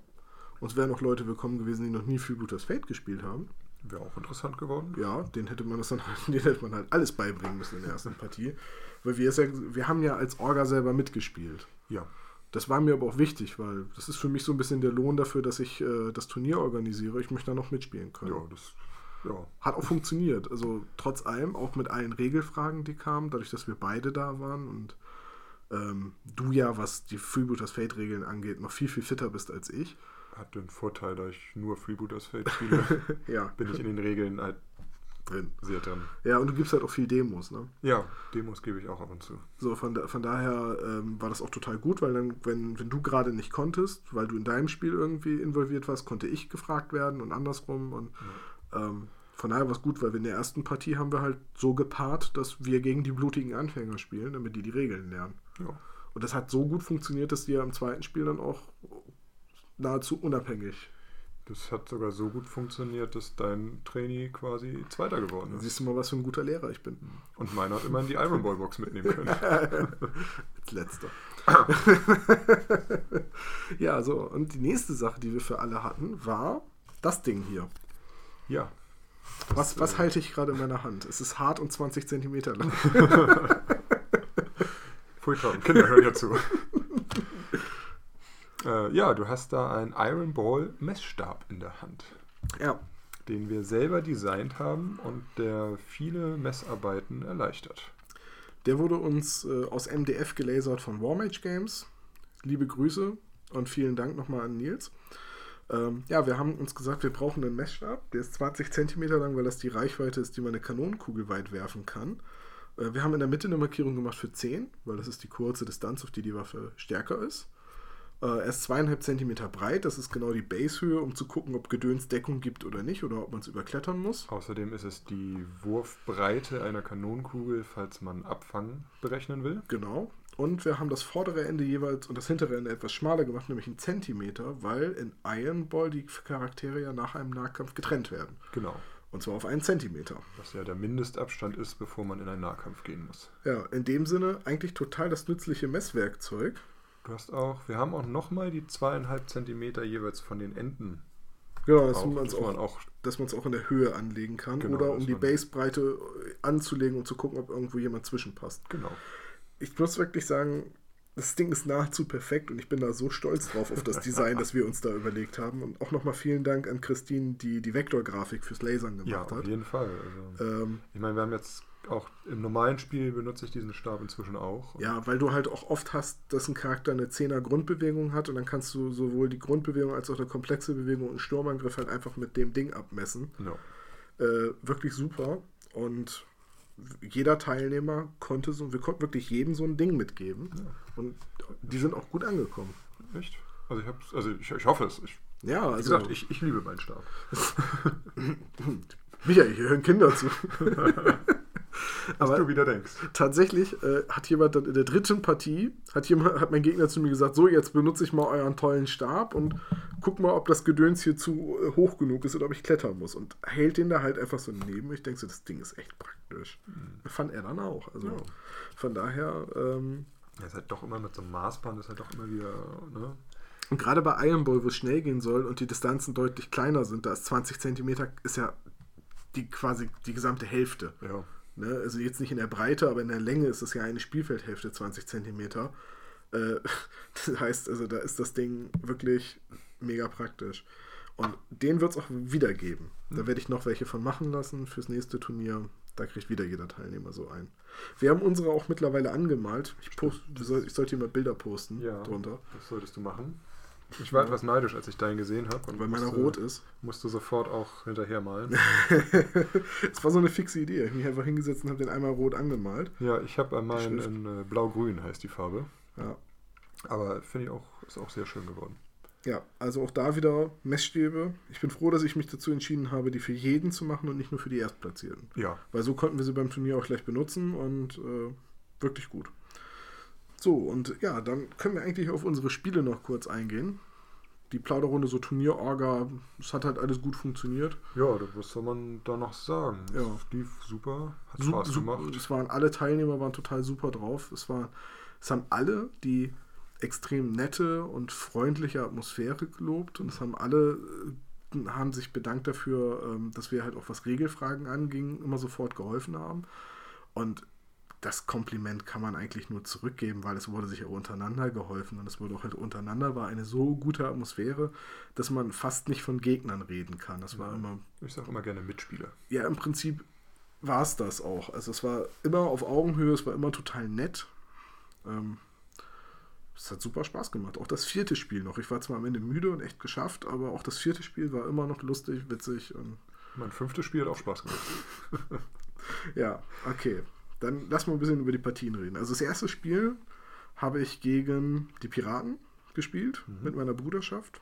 Und es wären auch Leute willkommen gewesen, die noch nie Freebooters Fate gespielt haben. Wäre auch interessant geworden. Ja, den hätte man das dann [LAUGHS] den hätte man halt alles beibringen müssen in der ersten Partie. Weil wir, es ja, wir haben ja als Orga selber mitgespielt. Ja. Das war mir aber auch wichtig, weil das ist für mich so ein bisschen der Lohn dafür, dass ich äh, das Turnier organisiere. Ich möchte da noch mitspielen können. Ja, das. Ja. Hat auch funktioniert. Also trotz allem, auch mit allen Regelfragen, die kamen, dadurch, dass wir beide da waren und ähm, du ja, was die Freebooters Fate-Regeln angeht, noch viel, viel fitter bist als ich. Hat den Vorteil, da ich nur Freebooters Fate spiele, [LAUGHS] Ja, bin ich in den Regeln halt drin. sehr drin. Ja, und du gibst halt auch viel Demos, ne? Ja, Demos gebe ich auch ab und zu. So, von, da, von daher ähm, war das auch total gut, weil dann, wenn, wenn du gerade nicht konntest, weil du in deinem Spiel irgendwie involviert warst, konnte ich gefragt werden und andersrum. Und ähm, von daher war es gut, weil wir in der ersten Partie haben wir halt so gepaart, dass wir gegen die blutigen Anfänger spielen, damit die die Regeln lernen. Ja. Und das hat so gut funktioniert, dass die ja im zweiten Spiel dann auch nahezu unabhängig. Das hat sogar so gut funktioniert, dass dein Trainee quasi Zweiter geworden ist. siehst du mal, was für ein guter Lehrer ich bin. Und meiner hat immerhin die Iron Ball Box mitnehmen können. Als [LAUGHS] letzter. [LAUGHS] ja, so. Und die nächste Sache, die wir für alle hatten, war das Ding hier. Ja. Was, was äh, halte ich gerade in meiner Hand? Es ist hart und 20 Zentimeter lang. [LAUGHS] Furchtbar. Kinder hören ja zu. [LAUGHS] äh, ja, du hast da einen Iron Ball Messstab in der Hand, Ja, den wir selber designt haben und der viele Messarbeiten erleichtert. der wurde uns äh, aus MDF gelasert von Warmage Games. Liebe Grüße und vielen Dank nochmal an Nils. Ähm, ja, wir haben uns gesagt, wir brauchen einen Messstab. Der ist 20 Zentimeter lang, weil das die Reichweite ist, die man eine Kanonenkugel weit werfen kann. Äh, wir haben in der Mitte eine Markierung gemacht für 10, weil das ist die kurze Distanz, auf die die Waffe stärker ist. Äh, er ist zweieinhalb Zentimeter breit, das ist genau die Basehöhe, um zu gucken, ob Gedöns Deckung gibt oder nicht, oder ob man es überklettern muss. Außerdem ist es die Wurfbreite einer Kanonenkugel, falls man Abfang berechnen will. Genau. Und wir haben das vordere Ende jeweils und das hintere Ende etwas schmaler gemacht, nämlich einen Zentimeter, weil in Iron Ball die Charaktere ja nach einem Nahkampf getrennt werden. Genau. Und zwar auf einen Zentimeter. Was ja der Mindestabstand ist, bevor man in einen Nahkampf gehen muss. Ja, in dem Sinne eigentlich total das nützliche Messwerkzeug. Du hast auch, wir haben auch nochmal die zweieinhalb Zentimeter jeweils von den Enden. Genau, dass Auch, man es dass man auch, auch dass man es auch in der Höhe anlegen kann Genau, oder um die Basebreite anzulegen und zu gucken, ob irgendwo jemand zwischenpasst. genau. Ich muss wirklich sagen, das Ding ist nahezu perfekt und ich bin da so stolz drauf auf das Design, das wir uns da überlegt haben. Und auch nochmal vielen Dank an Christine, die die Vektorgrafik fürs Lasern Ja, gemacht auf hat. jeden Fall. Also, Ähm, ich meine, wir haben jetzt auch im normalen Spiel benutze ich diesen Stab inzwischen auch. ja, weil du halt auch oft hast, dass ein Charakter eine 10er Grundbewegung hat und dann kannst du sowohl die Grundbewegung als auch eine komplexe Bewegung und einen Sturmangriff halt einfach mit dem Ding abmessen. Ja. Äh, wirklich super. Und jeder Teilnehmer konnte so, wir konnten wirklich jedem so ein Ding mitgeben. Und die sind auch gut angekommen. Echt? Also ich hab's, also ich, ich hoffe es. Ich, Ja, wie also gesagt, ich, ich liebe meinen Stab. [LAUGHS] Michael, hier hören Kinder zu. [LAUGHS] Was Aber du wieder denkst. tatsächlich äh, hat jemand dann in der dritten Partie, hat, jemand, hat mein Gegner zu mir gesagt, so, jetzt benutze ich mal euren tollen Stab und guck mal, ob das Gedöns hier zu äh, hoch genug ist oder ob ich klettern muss. Und hält den da halt einfach so neben. Ich denke so, das Ding ist echt praktisch. Fand er dann auch. Also Ja. von daher, ähm, Ja, ist halt doch immer mit so einem Maßband, ist halt doch immer wieder, ne? und gerade bei Iron Ball, wo es schnell gehen soll und die Distanzen deutlich kleiner sind, da ist 20 Zentimeter, ist ja die quasi die gesamte Hälfte. Ja. Ne? Also jetzt nicht in der Breite, aber in der Länge ist es ja eine Spielfeldhälfte, 20 Zentimeter. Äh, [LAUGHS] das heißt, also da ist das Ding wirklich mega praktisch. Und den wird es auch wieder geben. Da werde ich noch welche von machen lassen fürs nächste Turnier. Da kriegt wieder jeder Teilnehmer so ein. Wir haben unsere auch mittlerweile angemalt. Ich, post, ich sollte hier mal Bilder posten Ja. drunter, Das solltest du machen. Ich war etwas neidisch, als ich deinen gesehen habe. und weil meiner musste- rot ist. Musste sofort auch hinterher malen. [LAUGHS] Es war so eine fixe Idee. Ich habe mich einfach hingesetzt und habe den einmal rot angemalt. ja, ich habe meinen Schrift. in äh, blau-grün heißt die Farbe. Ja. Aber finde ich auch, ist auch sehr schön geworden. Ja, also auch da wieder Messstäbe. Ich bin froh, dass ich mich dazu entschieden habe, die für jeden zu machen und nicht nur für die Erstplatzierten. Ja, Weil so konnten wir sie beim Turnier auch gleich benutzen und äh, wirklich gut. So, und ja, dann können wir eigentlich auf unsere Spiele noch kurz eingehen. Die Plauderrunde, so Turnierorga, es hat halt alles gut funktioniert. ja, das- was soll man da noch sagen? Ja. Es lief super, hat Sup- Spaß gemacht. Es waren alle Teilnehmer waren total super drauf. Es war, es haben alle die extrem nette und freundliche Atmosphäre gelobt und es haben alle äh, haben sich bedankt dafür, ähm, dass wir halt auch was Regelfragen anging, immer sofort geholfen haben. Und das Kompliment kann man eigentlich nur zurückgeben, weil es wurde sich auch untereinander geholfen und es wurde auch halt untereinander war eine so gute Atmosphäre, dass man fast nicht von Gegnern reden kann. Das war Ja. immer, Ich sage immer gerne Mitspieler. ja, im Prinzip war es das auch. Also es war immer auf Augenhöhe, es war immer total nett. Ähm, es hat super Spaß gemacht. Auch das vierte Spiel noch. Ich war zwar am Ende müde und echt geschafft, aber auch das vierte Spiel war immer noch lustig, witzig und Mein fünftes Spiel hat auch Spaß gemacht. [LAUGHS] Ja, okay. Dann lass mal ein bisschen über die Partien reden. Also das erste Spiel habe ich gegen die Piraten gespielt mit meiner Bruderschaft.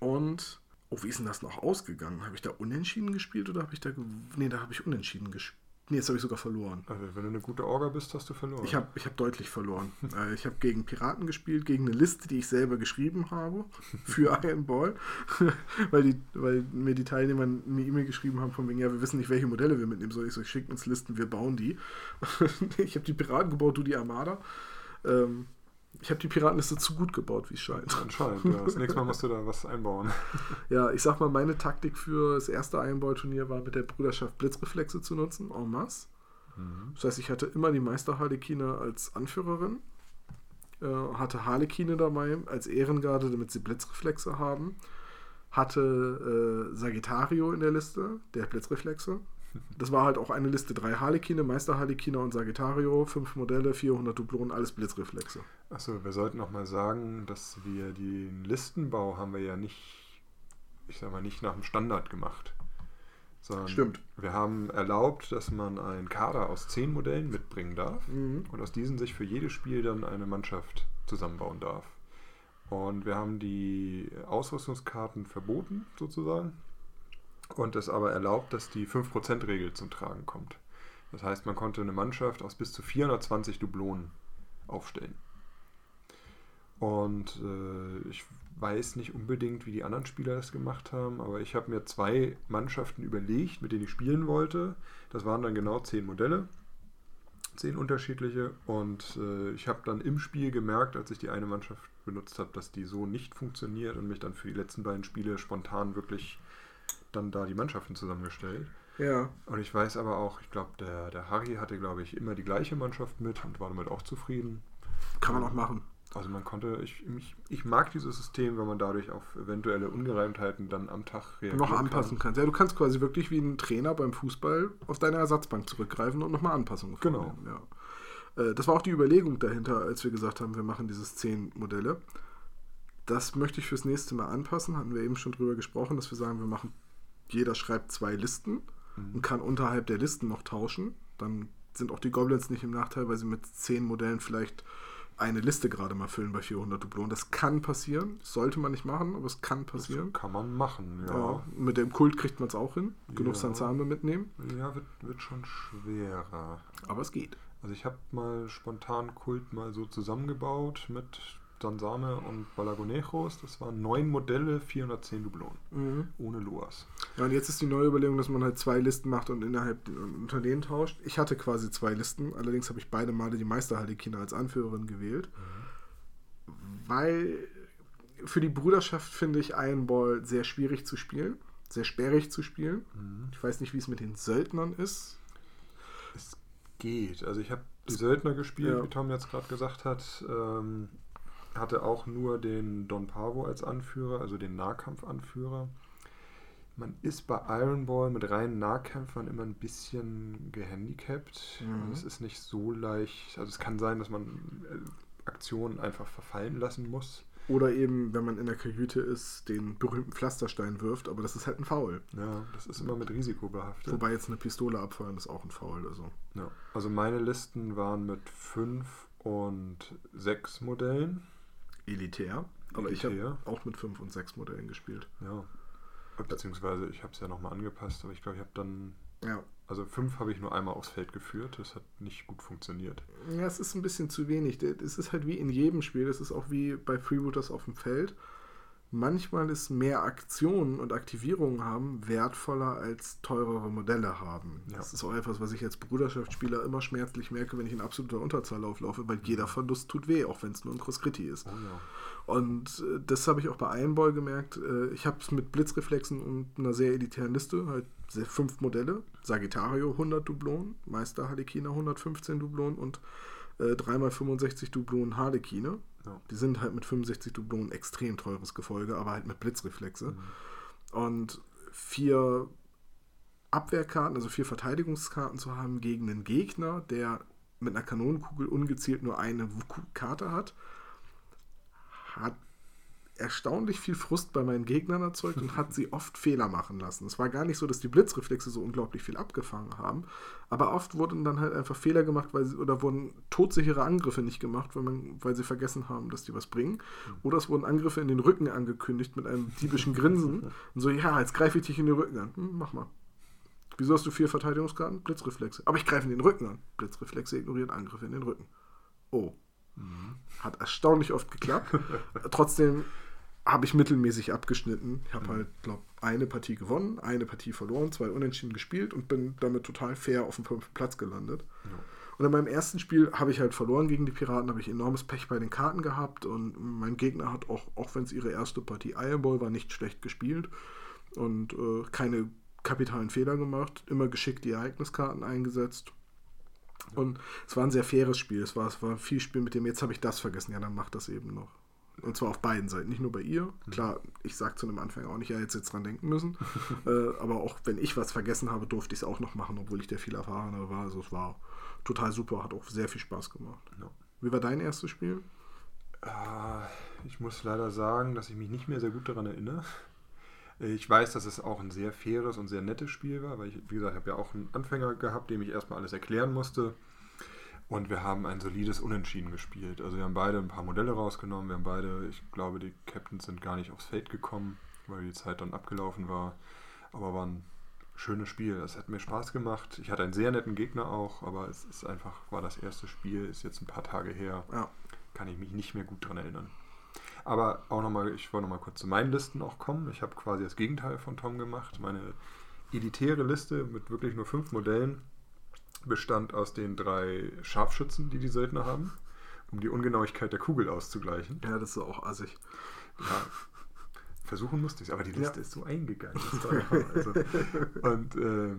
Und, oh, wie ist denn das noch ausgegangen? Habe ich da unentschieden gespielt oder habe ich da... Nee, da habe ich unentschieden gespielt. Nee, jetzt habe ich sogar verloren. Also, wenn du eine gute Orga bist, hast du verloren. Ich habe ich hab deutlich verloren. [LAUGHS] Äh, ich habe gegen Piraten gespielt, gegen eine Liste, die ich selber geschrieben habe [LAUGHS] für Iron Ball, [LAUGHS] weil, die, weil mir die Teilnehmer eine E-Mail geschrieben haben von wegen, ja, wir wissen nicht, welche Modelle wir mitnehmen sollen. Ich so, schickt uns Listen, wir bauen die. ich habe die Piraten gebaut, du die Armada. Ähm, ich habe die Piratenliste zu gut gebaut, wie es scheint. Anscheinend, ja. Das nächste Mal musst du da was einbauen. [LAUGHS] Ja, ich sag mal, meine Taktik für das erste Iron Ball Turnier war mit der Bruderschaft Blitzreflexe zu nutzen, en masse. Das heißt, ich hatte immer die Meister Harlekine als Anführerin, äh, hatte Harlekine dabei als Ehrengarde, damit sie Blitzreflexe haben, hatte äh, Sagittario in der Liste, der Blitzreflexe. Das war halt auch eine Liste, drei Harlekine, Meister Harlekine und Sagittario, fünf Modelle, 400 Dublonen, alles Blitzreflexe. Achso, wir sollten noch mal sagen, dass wir den Listenbau haben wir ja nicht, ich sag mal, nicht nach dem Standard gemacht. Sondern Stimmt. Wir haben erlaubt, dass man einen Kader aus zehn Modellen mitbringen darf Mhm. und aus diesen sich für jedes Spiel dann eine Mannschaft zusammenbauen darf. Und wir haben die Ausrüstungskarten verboten, sozusagen. Und es aber erlaubt, dass die 5%-Regel zum Tragen kommt. Das heißt, man konnte eine Mannschaft aus bis zu 420 Dublonen aufstellen. Und äh, ich weiß nicht unbedingt, wie die anderen Spieler das gemacht haben, aber ich habe mir zwei Mannschaften überlegt, mit denen ich spielen wollte. Das waren dann genau zehn Modelle, zehn unterschiedliche. Und äh, ich habe dann im Spiel gemerkt, als ich die eine Mannschaft benutzt habe, dass die so nicht funktioniert und mich dann für die letzten beiden Spiele spontan wirklich dann da die Mannschaften zusammengestellt. Ja, Und ich weiß aber auch, ich glaube, der, der Harry hatte, glaube ich, immer die gleiche Mannschaft mit und war damit auch zufrieden. kann man auch machen. Also man konnte, ich, ich, ich mag dieses System, wenn man dadurch auf eventuelle Ungereimtheiten dann am Tag reagieren noch anpassen kannst. Ja, du kannst quasi wirklich wie ein Trainer beim Fußball auf deine Ersatzbank zurückgreifen und nochmal Anpassungen Genau. vornehmen. Ja. Äh, Das war auch die Überlegung dahinter, als wir gesagt haben, wir machen dieses 10 Modelle. Das möchte ich fürs nächste Mal anpassen. Hatten wir eben schon drüber gesprochen, dass wir sagen, wir machen, jeder schreibt zwei Listen und kann unterhalb der Listen noch tauschen. Dann sind auch die Goblins nicht im Nachteil, weil sie mit 10 Modellen vielleicht eine Liste gerade mal füllen bei 400 Dublonen. Das kann passieren. Sollte man nicht machen, aber es kann passieren. Das kann man machen, ja. Ja, mit dem Kult kriegt man es auch hin. Genug Ja. Sansame mitnehmen. Ja, wird, wird schon schwerer. Aber es geht. Also ich habe mal spontan Kult mal so zusammengebaut mit Sansame und Balagonejos. Das waren neun Modelle, 410 Dublonen. Ohne Loas. Ja, und jetzt ist die neue Überlegung, dass man halt zwei Listen macht und innerhalb unter denen tauscht. Ich hatte quasi zwei Listen, allerdings habe ich beide Male die Meisterhaldekina als Anführerin gewählt. Weil für die Bruderschaft finde ich Iron Ball sehr schwierig zu spielen, sehr sperrig zu spielen. Ich weiß nicht, wie es mit den Söldnern ist. Es geht. Also ich habe die Söldner gespielt, Ja. wie Tom jetzt gerade gesagt hat. Ähm, hatte auch nur den Don Pavo als Anführer, also den Nahkampfanführer. Man ist bei Iron Ball mit reinen Nahkämpfern immer ein bisschen gehandicapt. Mhm. Also es ist nicht so leicht. Also es kann sein, dass man äh, Aktionen einfach verfallen lassen muss. Oder eben, wenn man in der Kajüte ist, den berühmten Pflasterstein wirft, aber das ist halt ein Foul. Ja, das ist immer mit Risiko behaftet. Wobei jetzt eine Pistole abfeuern ist auch ein Foul. Also. Ja. Also meine Listen waren mit fünf und sechs Modellen. elitär. Aber ich Elitär. habe auch mit 5 und 6 Modellen gespielt. Ja. Beziehungsweise ich habe es ja nochmal angepasst, aber ich glaube, ich habe dann. Ja. Also fünf habe ich nur einmal aufs Feld geführt. Das hat nicht gut funktioniert. Ja, es ist ein bisschen zu wenig. Es ist halt wie in jedem Spiel, es ist auch wie bei Freebooters auf dem Feld. Manchmal ist mehr Aktionen und Aktivierungen haben wertvoller als teurere Modelle haben. Ja. Das ist auch etwas, was ich als Bruderschaftsspieler immer schmerzlich merke, wenn ich in absoluter Unterzahl auflaufe, weil jeder Verlust tut weh, auch wenn es nur ein Cross-Critti ist. Oh ja. Und äh, das habe ich auch bei Iron Ball gemerkt. Äh, ich habe es mit Blitzreflexen und einer sehr elitären Liste, halt fünf Modelle. Sagittario 100 Dublonen, Meister Harlekina 115 Dublonen und äh, 3x65 Dublonen Harlekine. Ja. Die sind halt mit 65 Dublonen extrem teures Gefolge, aber halt mit Blitzreflexe. Mhm. Und vier Abwehrkarten, also vier Verteidigungskarten zu haben gegen einen Gegner, der mit einer Kanonenkugel ungezielt nur eine Karte hat, hat erstaunlich viel Frust bei meinen Gegnern erzeugt und hat sie [LAUGHS] oft Fehler machen lassen. Es war gar nicht so, dass die Blitzreflexe so unglaublich viel abgefangen haben, aber oft wurden dann halt einfach Fehler gemacht, weil sie, oder wurden todsichere Angriffe nicht gemacht, weil, man, weil sie vergessen haben, dass die was bringen. Oder es wurden Angriffe in den Rücken angekündigt mit einem diebischen Grinsen. Und [LAUGHS] so, ja, jetzt greife ich dich in den Rücken an. Hm, mach mal. Wieso hast du vier Verteidigungskarten? Blitzreflexe. Aber ich greife in den Rücken an. Blitzreflexe ignoriert Angriffe in den Rücken. Oh. Hat erstaunlich oft geklappt. [LAUGHS] Trotzdem habe ich mittelmäßig abgeschnitten. Ich habe halt, glaube eine Partie gewonnen, eine Partie verloren, zwei Unentschieden gespielt und bin damit total fair auf dem fünften Platz gelandet. Und in meinem ersten Spiel habe ich halt verloren gegen die Piraten, habe ich enormes Pech bei den Karten gehabt und mein Gegner hat auch, auch wenn es ihre erste Partie Iron Ball war, nicht schlecht gespielt und äh, keine kapitalen Fehler gemacht, immer geschickt die Ereigniskarten eingesetzt. Und es war ein sehr faires Spiel. Es war, es war viel Spiel mit dem, jetzt habe ich das vergessen. Ja, dann mach das eben noch. Und zwar auf beiden Seiten, nicht nur bei ihr. Klar, ich sage zu einem Anfänger auch nicht, ja, jetzt jetzt dran denken müssen. [LAUGHS] äh, aber auch wenn ich was vergessen habe, durfte ich es auch noch machen, obwohl ich der viel erfahrener war. Also es war total super, hat auch sehr viel Spaß gemacht. Ja. Wie war dein erstes Spiel? Ah, Ich muss leider sagen, dass ich mich nicht mehr sehr gut daran erinnere. Ich weiß, dass es auch ein sehr faires und sehr nettes Spiel war, weil ich, wie gesagt, habe ja auch einen Anfänger gehabt, dem ich erstmal alles erklären musste. Und wir haben ein solides Unentschieden gespielt. Also wir haben beide ein paar Modelle rausgenommen. Wir haben beide, ich glaube, die Captains sind gar nicht aufs Feld gekommen, weil die Zeit dann abgelaufen war. Aber war ein schönes Spiel. Es hat mir Spaß gemacht. Ich hatte einen sehr netten Gegner auch, aber es ist einfach, war das erste Spiel, ist jetzt ein paar Tage her. Ja. Kann ich mich nicht mehr gut dran erinnern. Aber auch nochmal, ich wollte nochmal kurz zu meinen Listen auch kommen. Ich habe quasi das Gegenteil von Tom gemacht. Meine elitäre Liste mit wirklich nur fünf Modellen bestand aus den drei Scharfschützen, die die Söldner haben, um die Ungenauigkeit der Kugel auszugleichen. Ja, das ist auch assig. Ja, versuchen musste ich aber die Liste Ja. ist so eingegangen. [LAUGHS] Also, und ähm,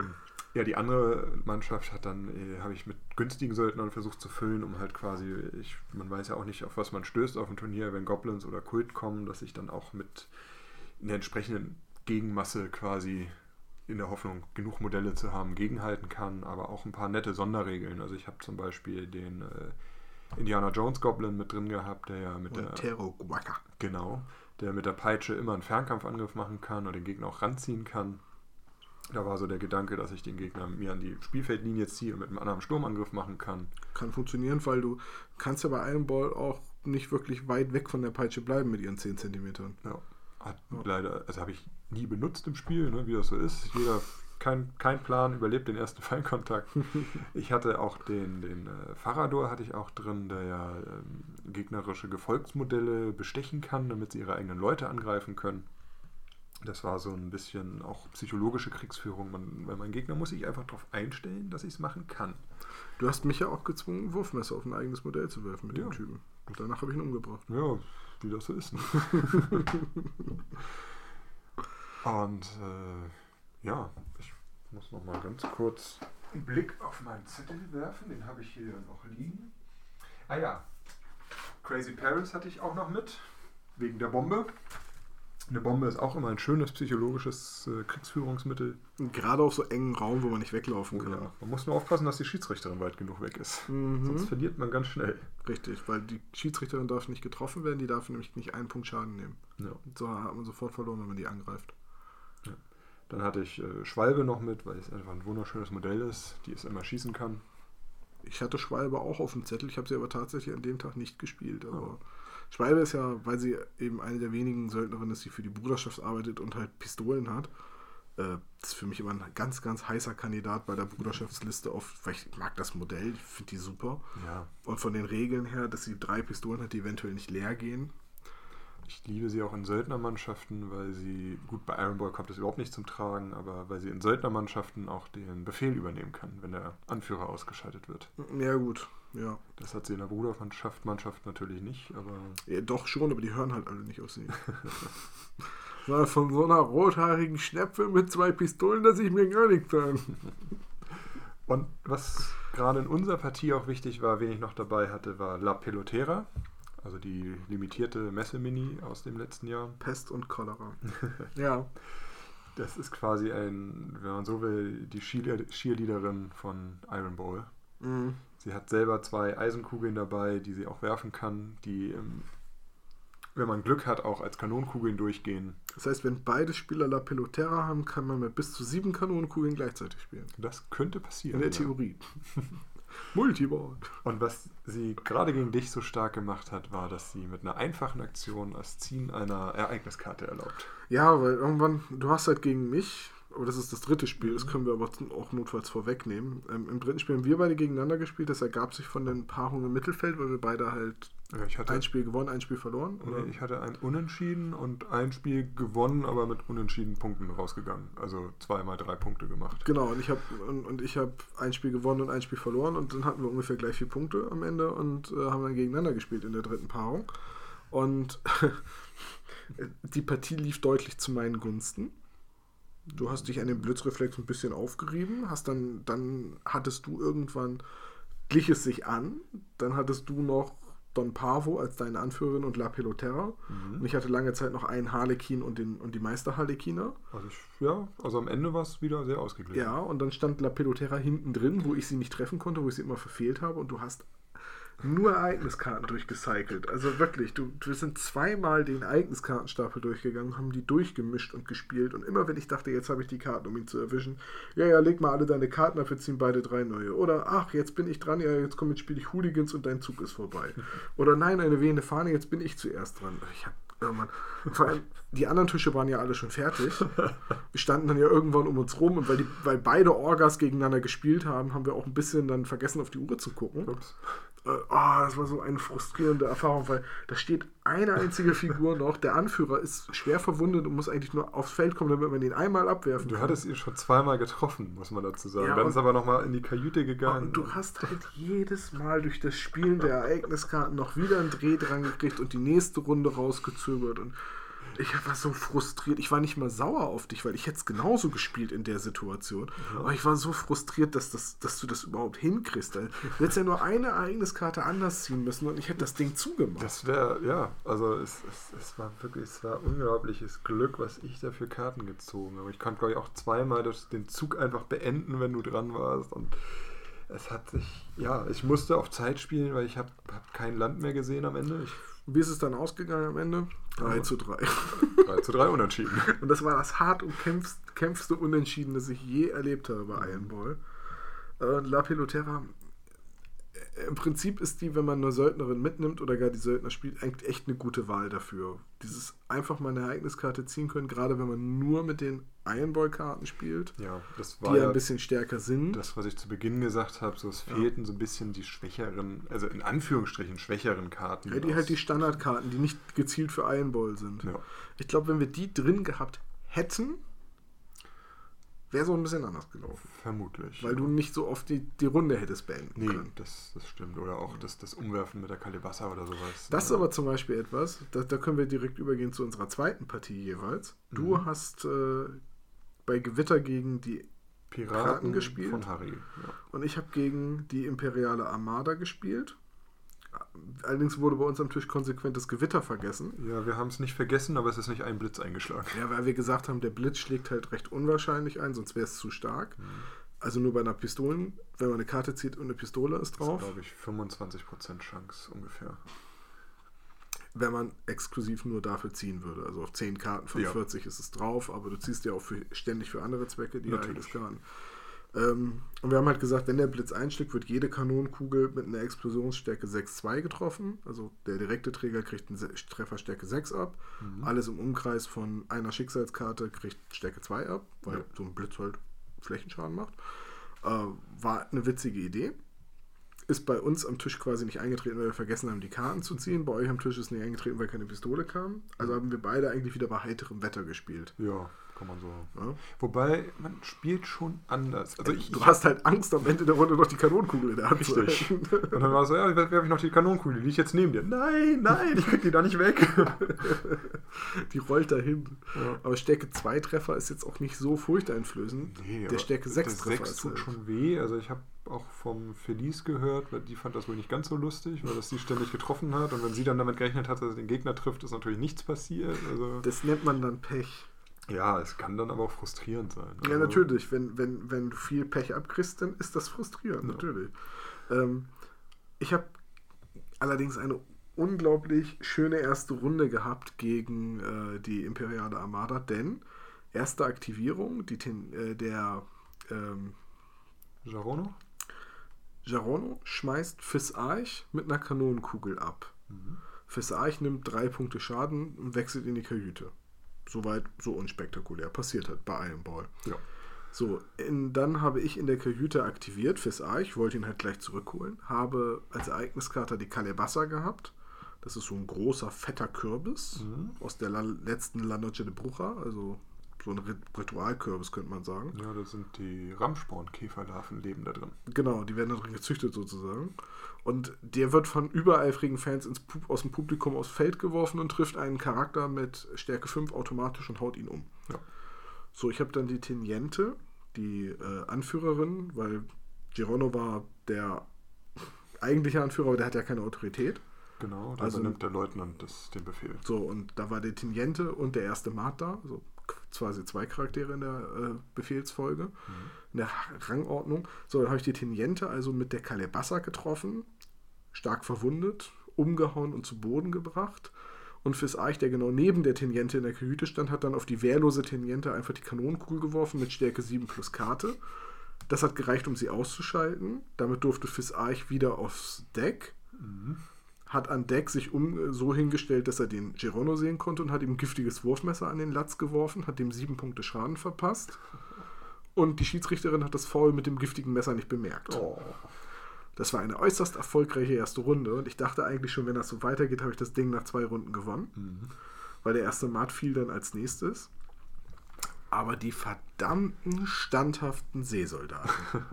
ja, die andere Mannschaft hat dann, äh, habe ich mit günstigen Söldnern versucht zu füllen, um halt quasi, ich, man weiß ja auch nicht, auf was man stößt auf dem Turnier, wenn Goblins oder Kult kommen, dass ich dann auch mit in der entsprechenden Gegenmasse quasi in der Hoffnung, genug Modelle zu haben, gegenhalten kann, aber auch ein paar nette Sonderregeln. Also ich habe zum Beispiel den äh, Indiana Jones Goblin mit drin gehabt, der ja mit der Und Guaca. Genau, der mit der Peitsche immer einen Fernkampfangriff machen kann und den Gegner auch ranziehen kann. Da war so der Gedanke, dass ich den Gegner mir an die Spielfeldlinie ziehe und mit einem anderen Sturmangriff machen kann. Kann funktionieren, weil du kannst ja bei einem Ball auch nicht wirklich weit weg von der Peitsche bleiben mit ihren 10 Zentimetern. Ja. Hat Ja. leider, also habe ich nie benutzt im Spiel, ne, wie das so ist. Jeder, kein, kein Plan, überlebt den ersten [LAUGHS] Feinkontakt. ich hatte auch den, den äh, Farador hatte ich auch drin, der ja ähm, gegnerische Gefolgsmodelle bestechen kann, damit sie ihre eigenen Leute angreifen können. Das war so ein bisschen auch psychologische Kriegsführung. Man, weil mein Gegner muss sich einfach darauf einstellen, dass ich es machen kann. Du hast mich ja auch gezwungen, ein Wurfmesser auf ein eigenes Modell zu werfen mit Ja. dem Typen. Und danach habe ich ihn umgebracht. Ja, wie das so ist. Ne? [LAUGHS] Und äh, ja, ich muss noch mal ganz kurz einen Blick auf meinen Zettel werfen. Den habe ich hier noch liegen. Ah ja, Crazy Paris hatte ich auch noch mit, wegen der Bombe. Eine Bombe ist auch immer ein schönes psychologisches äh, Kriegsführungsmittel. Und gerade auf so engen Raum, wo man nicht weglaufen kann. Ja, man muss nur aufpassen, dass die Schiedsrichterin weit genug weg ist. Mhm. Sonst verliert man ganz schnell. Richtig, weil die Schiedsrichterin darf nicht getroffen werden, die darf nämlich nicht einen Punkt Schaden nehmen. Ja. So hat man sofort verloren, wenn man die angreift. Dann hatte ich äh, Schwalbe noch mit, weil es einfach ein wunderschönes Modell ist, die es immer schießen kann. Ich hatte Schwalbe auch auf dem Zettel, ich habe sie aber tatsächlich an dem Tag nicht gespielt. Aber Schwalbe ist ja, weil sie eben eine der wenigen Söldnerinnen ist, die für die Bruderschaft arbeitet und halt Pistolen hat, äh, ist für mich immer ein ganz, ganz heißer Kandidat bei der Bruderschaftsliste auf, weil ich mag das Modell, ich finde die super. Ja. Und von den Regeln her, dass sie drei Pistolen hat, die eventuell nicht leer gehen. Ich liebe sie auch in Söldnermannschaften, weil sie, gut, bei Iron Ball kommt das überhaupt nicht zum Tragen, aber weil sie in Söldnermannschaften auch den Befehl übernehmen kann, wenn der Anführer ausgeschaltet wird. Ja, gut, ja. Das hat sie in der Brudermannschaft Mannschaft natürlich nicht, aber. ja. Doch schon, aber die hören halt alle nicht auf sie. [LAUGHS] Na, von so einer rothaarigen Schnepfe mit zwei Pistolen, dass ich mir gar nichts sagen. Und was gerade in unserer Partie auch wichtig war, wen ich noch dabei hatte, war La Pelotera, also die limitierte Messe-Mini aus dem letzten Jahr. Pest und Cholera. [LAUGHS] ja. Das ist quasi ein, wenn man so will, die Cheerlead- Cheerleaderin von Iron Bowl. Mhm. Sie hat selber zwei Eisenkugeln dabei, die sie auch werfen kann, die, ähm, wenn man Glück hat, auch als Kanonenkugeln durchgehen. Das heißt, wenn beide Spieler La Pelotera haben, kann man mit bis zu sieben Kanonenkugeln gleichzeitig spielen. Das könnte passieren. In der ja. Theorie. [LAUGHS] Multiball. Und was sie gerade gegen dich so stark gemacht hat, war, dass sie mit einer einfachen Aktion das Ziehen einer Ereigniskarte erlaubt. Ja, weil irgendwann, du hast halt gegen mich, aber das ist das dritte Spiel, das können wir aber auch notfalls vorwegnehmen. Ähm, Im dritten Spiel haben wir beide gegeneinander gespielt, das ergab sich von den Paarungen im Mittelfeld, weil wir beide halt Ja, Ich hatte, ein Spiel gewonnen, ein Spiel verloren. Oder? nee, ich hatte ein Unentschieden und ein Spiel gewonnen, aber mit unentschieden Punkten rausgegangen. Also zweimal drei Punkte gemacht. Genau, und ich habe und, und ich habe ein Spiel gewonnen und ein Spiel verloren und dann hatten wir ungefähr gleich vier Punkte am Ende und äh, haben dann gegeneinander gespielt in der dritten Paarung. Und [LAUGHS] die Partie lief deutlich zu meinen Gunsten. Du hast dich an dem Blitzreflex ein bisschen aufgerieben, hast dann, dann hattest du irgendwann, glich es sich an, dann hattest du noch Don Pavo als deine Anführerin und La Pelotera. Mhm. Und ich hatte lange Zeit noch einen Harlekin und, den, und die Meister Harlekiner. Also ich, ja, also am Ende war es wieder sehr ausgeglichen. Ja, und dann stand La Pelotera hinten drin, wo ich sie nicht treffen konnte, wo ich sie immer verfehlt habe. Und du hast nur Ereigniskarten durchgecycelt. Also wirklich, du, wir sind zweimal den Ereigniskartenstapel durchgegangen, haben die durchgemischt und gespielt. Und immer wenn ich dachte, jetzt habe ich die Karten, um ihn zu erwischen, ja, ja, leg mal alle deine Karten ab, wir ziehen beide drei neue. Oder ach, jetzt bin ich dran, ja, jetzt komm, jetzt spiele ich Hooligans und dein Zug ist vorbei. [LAUGHS] Oder nein, eine wehende Fahne, jetzt bin ich zuerst dran. Ich hab, oh Mann. Vor allem, die anderen Tische waren ja alle schon fertig. Wir standen dann ja irgendwann um uns rum und weil, die, weil beide Orgas gegeneinander gespielt haben, haben wir auch ein bisschen dann vergessen, auf die Uhr zu gucken. Ups. Äh, oh, das war so eine frustrierende Erfahrung, weil da steht eine einzige Figur noch. Der Anführer ist schwer verwundet und muss eigentlich nur aufs Feld kommen, damit man ihn einmal abwerfen Du kann. hattest ihn schon zweimal getroffen, muss man dazu sagen. Ja, Dann ist aber nochmal in die Kajüte gegangen. Und du hast halt jedes Mal durch das Spielen der Ereigniskarten noch wieder einen Dreh dran gekriegt und die nächste Runde rausgezögert. Und ich war so frustriert. Ich war nicht mal sauer auf dich, weil ich hätte es genauso gespielt in der Situation. Aber ich war so frustriert, dass, das, dass du das überhaupt hinkriegst. Du hättest ja nur eine Ereigniskarte anders ziehen müssen und ich hätte das Ding zugemacht. Das wäre, ja, also es, es, es war wirklich, es war unglaubliches Glück, was ich da für Karten gezogen habe. Ich konnte, glaube ich, auch zweimal das, den Zug einfach beenden, wenn du dran warst. Und es hat sich, ja, ich musste auf Zeit spielen, weil ich habe hab kein Land mehr gesehen am Ende. Ich, Wie ist es dann ausgegangen am Ende? 3 Ja. zu 3. 3 zu 3 unentschieden. [LAUGHS] Und das war das hart und kämpfst, kämpfste Unentschieden, das ich je erlebt habe bei Iron Ball. Äh, La Pelotera, im Prinzip ist die, wenn man eine Söldnerin mitnimmt oder gar die Söldner spielt, eigentlich echt eine gute Wahl dafür. Dieses einfach mal eine Ereigniskarte ziehen können, gerade wenn man nur mit den Iron Ball Karten spielt, Ja, die ja ja ein bisschen stärker sind. das, was ich zu Beginn gesagt habe. So, es Ja. fehlten so ein bisschen die schwächeren, also in Anführungsstrichen schwächeren Karten. ja, die halt die Standardkarten, die nicht gezielt für Iron Ball sind. Ja. Ich glaube, wenn wir die drin gehabt hätten, wäre auch ein bisschen anders gelaufen. Vermutlich. Weil ja. du nicht so oft die, die Runde hättest beenden Nee, können. das, das stimmt. Oder auch das, das Umwerfen mit der Kalibassa oder sowas. Das ist aber zum Beispiel etwas, da, da können wir direkt übergehen zu unserer zweiten Partie jeweils. Du Mhm. hast äh, bei Gewitter gegen die Piraten Piraten gespielt. von Harry. Ja. und ich habe gegen die imperiale Armada gespielt. Allerdings wurde bei uns am Tisch konsequent das Gewitter vergessen. ja, wir haben es nicht vergessen, aber es ist nicht ein Blitz eingeschlagen. Ja, weil wir gesagt haben, der Blitz schlägt halt recht unwahrscheinlich ein, sonst wäre es zu stark. Also nur bei einer Pistole, wenn man eine Karte zieht und eine Pistole ist Das ist, drauf. glaube ich, 25% Chance ungefähr. wenn man exklusiv nur dafür ziehen würde. Also auf 10 Karten von Ja. 40 ist es drauf, aber du ziehst ja auch für, ständig für andere Zwecke die Natürlich. Ereigniskarten. Ähm, und wir haben halt gesagt, wenn der Blitz einschlägt, wird jede Kanonenkugel mit einer Explosionsstärke 6-2 getroffen. Also der direkte Träger kriegt eine Trefferstärke 6 ab. Mhm. Alles im Umkreis von einer Schicksalskarte kriegt Stärke 2 ab, weil Ja. so ein Blitz halt Flächenschaden macht. Äh, war eine witzige Idee. ist bei uns am Tisch quasi nicht eingetreten, weil wir vergessen haben, die Karten zu ziehen. Bei euch am Tisch ist nicht eingetreten, weil keine Pistole kam. Also haben wir beide eigentlich wieder bei heiterem Wetter gespielt. Ja, kann man so. Ja? Wobei, man spielt schon anders. Also ich, du hast halt Angst, am Ende der Runde noch die Kanonenkugel in der Hand Richtig. Und dann war es so, ja, wer habe ich noch die Kanonenkugel? Die liegt jetzt neben dir. Nein, nein, ich krieg die da nicht weg. [LAUGHS] Die rollt dahin. Ja. Aber Stärke 2 Treffer ist jetzt auch nicht so furchteinflößend. Nee, der Stärke 6 der Treffer 6 ist tut halt- schon weh. Also ich habe auch vom Felice gehört, weil die fand das wohl nicht ganz so lustig, weil das sie ständig getroffen hat. Und wenn sie dann damit gerechnet hat, dass sie den Gegner trifft, ist natürlich nichts passiert. Also Das nennt man dann Pech. Ja, es kann dann aber auch frustrierend sein. Ja, Also, natürlich. Wenn, wenn, wenn du viel Pech abkriegst, dann ist das frustrierend, Ja. natürlich. Ähm, ich habe allerdings eine unglaublich schöne erste Runde gehabt gegen äh, die Imperiale Armada, denn erste Aktivierung, die, Ten- äh, der ähm, Jarono? Jarono schmeißt Fis Arch mit einer Kanonenkugel ab. Mhm. Fis Arch nimmt drei Punkte Schaden und wechselt in die Kajüte. Soweit so unspektakulär. Passiert hat bei Iron Ball. Ja. So, in, dann habe ich in der Kajüte aktiviert Fis Arch, wollte ihn halt gleich zurückholen. Habe als Ereigniskarte die Kalebassa gehabt. Das ist so ein großer, fetter Kürbis Mhm. aus der la letzten La Noche de Bruja, also so ein Rit- Ritualkürbis, könnte man sagen. Ja, das sind die Ramspornkäferlarven leben da drin. Genau, die werden da drin gezüchtet sozusagen. Und der wird von übereifrigen Fans ins aus dem Publikum aufs Feld geworfen und trifft einen Charakter mit Stärke 5 automatisch und haut ihn um. Ja. So, ich habe dann die Teniente, die äh, Anführerin, weil Girono war der eigentliche Anführer, aber der hat ja keine Autorität. Genau, da Also- übernimmt der Leutnant das, den Befehl. So, und da war der Teniente und der erste Mat da, also quasi zwei Charaktere in der äh, Befehlsfolge, in der Rangordnung. So, dann habe ich die Teniente also mit der Kalebassa getroffen, stark verwundet, umgehauen und zu Boden gebracht. Und fürs Eich, der genau neben der Teniente in der Kajüte stand, hat dann auf die wehrlose Teniente einfach die Kanonenkugel geworfen mit Stärke 7 plus Karte. Das hat gereicht, um sie auszuschalten. Damit durfte Fis Arch wieder aufs Deck hat an Deck sich um so hingestellt, dass er den Gerono sehen konnte und hat ihm giftiges Wurfmesser an den Latz geworfen, hat dem sieben Punkte Schaden verpasst. Und die Schiedsrichterin hat das Foul mit dem giftigen Messer nicht bemerkt. Oh. Das war eine äußerst erfolgreiche erste Runde und ich dachte eigentlich schon, wenn das so weitergeht, habe ich das Ding nach zwei Runden gewonnen, Mhm. weil der erste Mat fiel dann als nächstes. Aber die verdammten standhaften Seesoldaten, [LAUGHS]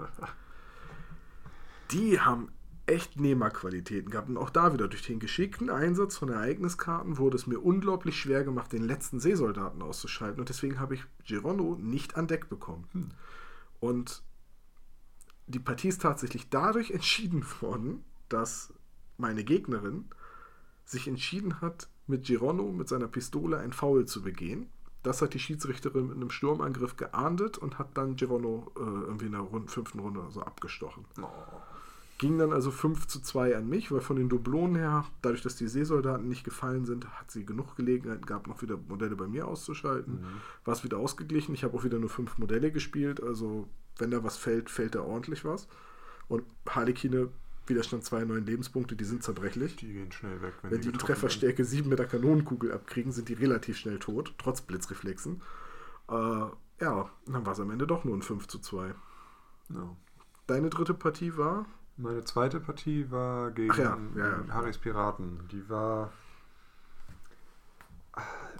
die haben echt Nehmerqualitäten gehabt. Und auch da wieder durch den geschickten Einsatz von Ereigniskarten wurde es mir unglaublich schwer gemacht, den letzten Seesoldaten auszuschalten. Und deswegen habe ich Girono nicht an Deck bekommen. Und die Partie ist tatsächlich dadurch [LAUGHS] entschieden worden, dass meine Gegnerin sich entschieden hat, mit Girono mit seiner Pistole ein Foul zu begehen. Das hat die Schiedsrichterin mit einem Sturmangriff geahndet und hat dann Girono äh, irgendwie in der Rund fünften Runde oder so abgestochen. Oh. Ging dann also 5 zu 2 an mich, weil von den Dublonen her, dadurch, dass die Seesoldaten nicht gefallen sind, hat sie genug Gelegenheit gehabt, noch wieder Modelle bei mir auszuschalten. Mhm. War es wieder ausgeglichen. Ich habe auch wieder nur fünf Modelle gespielt, also wenn da was fällt, fällt da ordentlich was. Und Harlekine, Widerstand 2, 9 Lebenspunkte, die sind zerbrechlich. Die gehen schnell weg, wenn, Wenn die getroffen Trefferstärke 7 mit der Kanonenkugel abkriegen, sind die relativ schnell tot, trotz Blitzreflexen. Äh, ja, dann war es am Ende doch nur ein 5 zu 2. werden. Ja. Deine dritte Partie war? Meine zweite Partie war gegen ja, ja, ja. Harrys Piraten. Die war.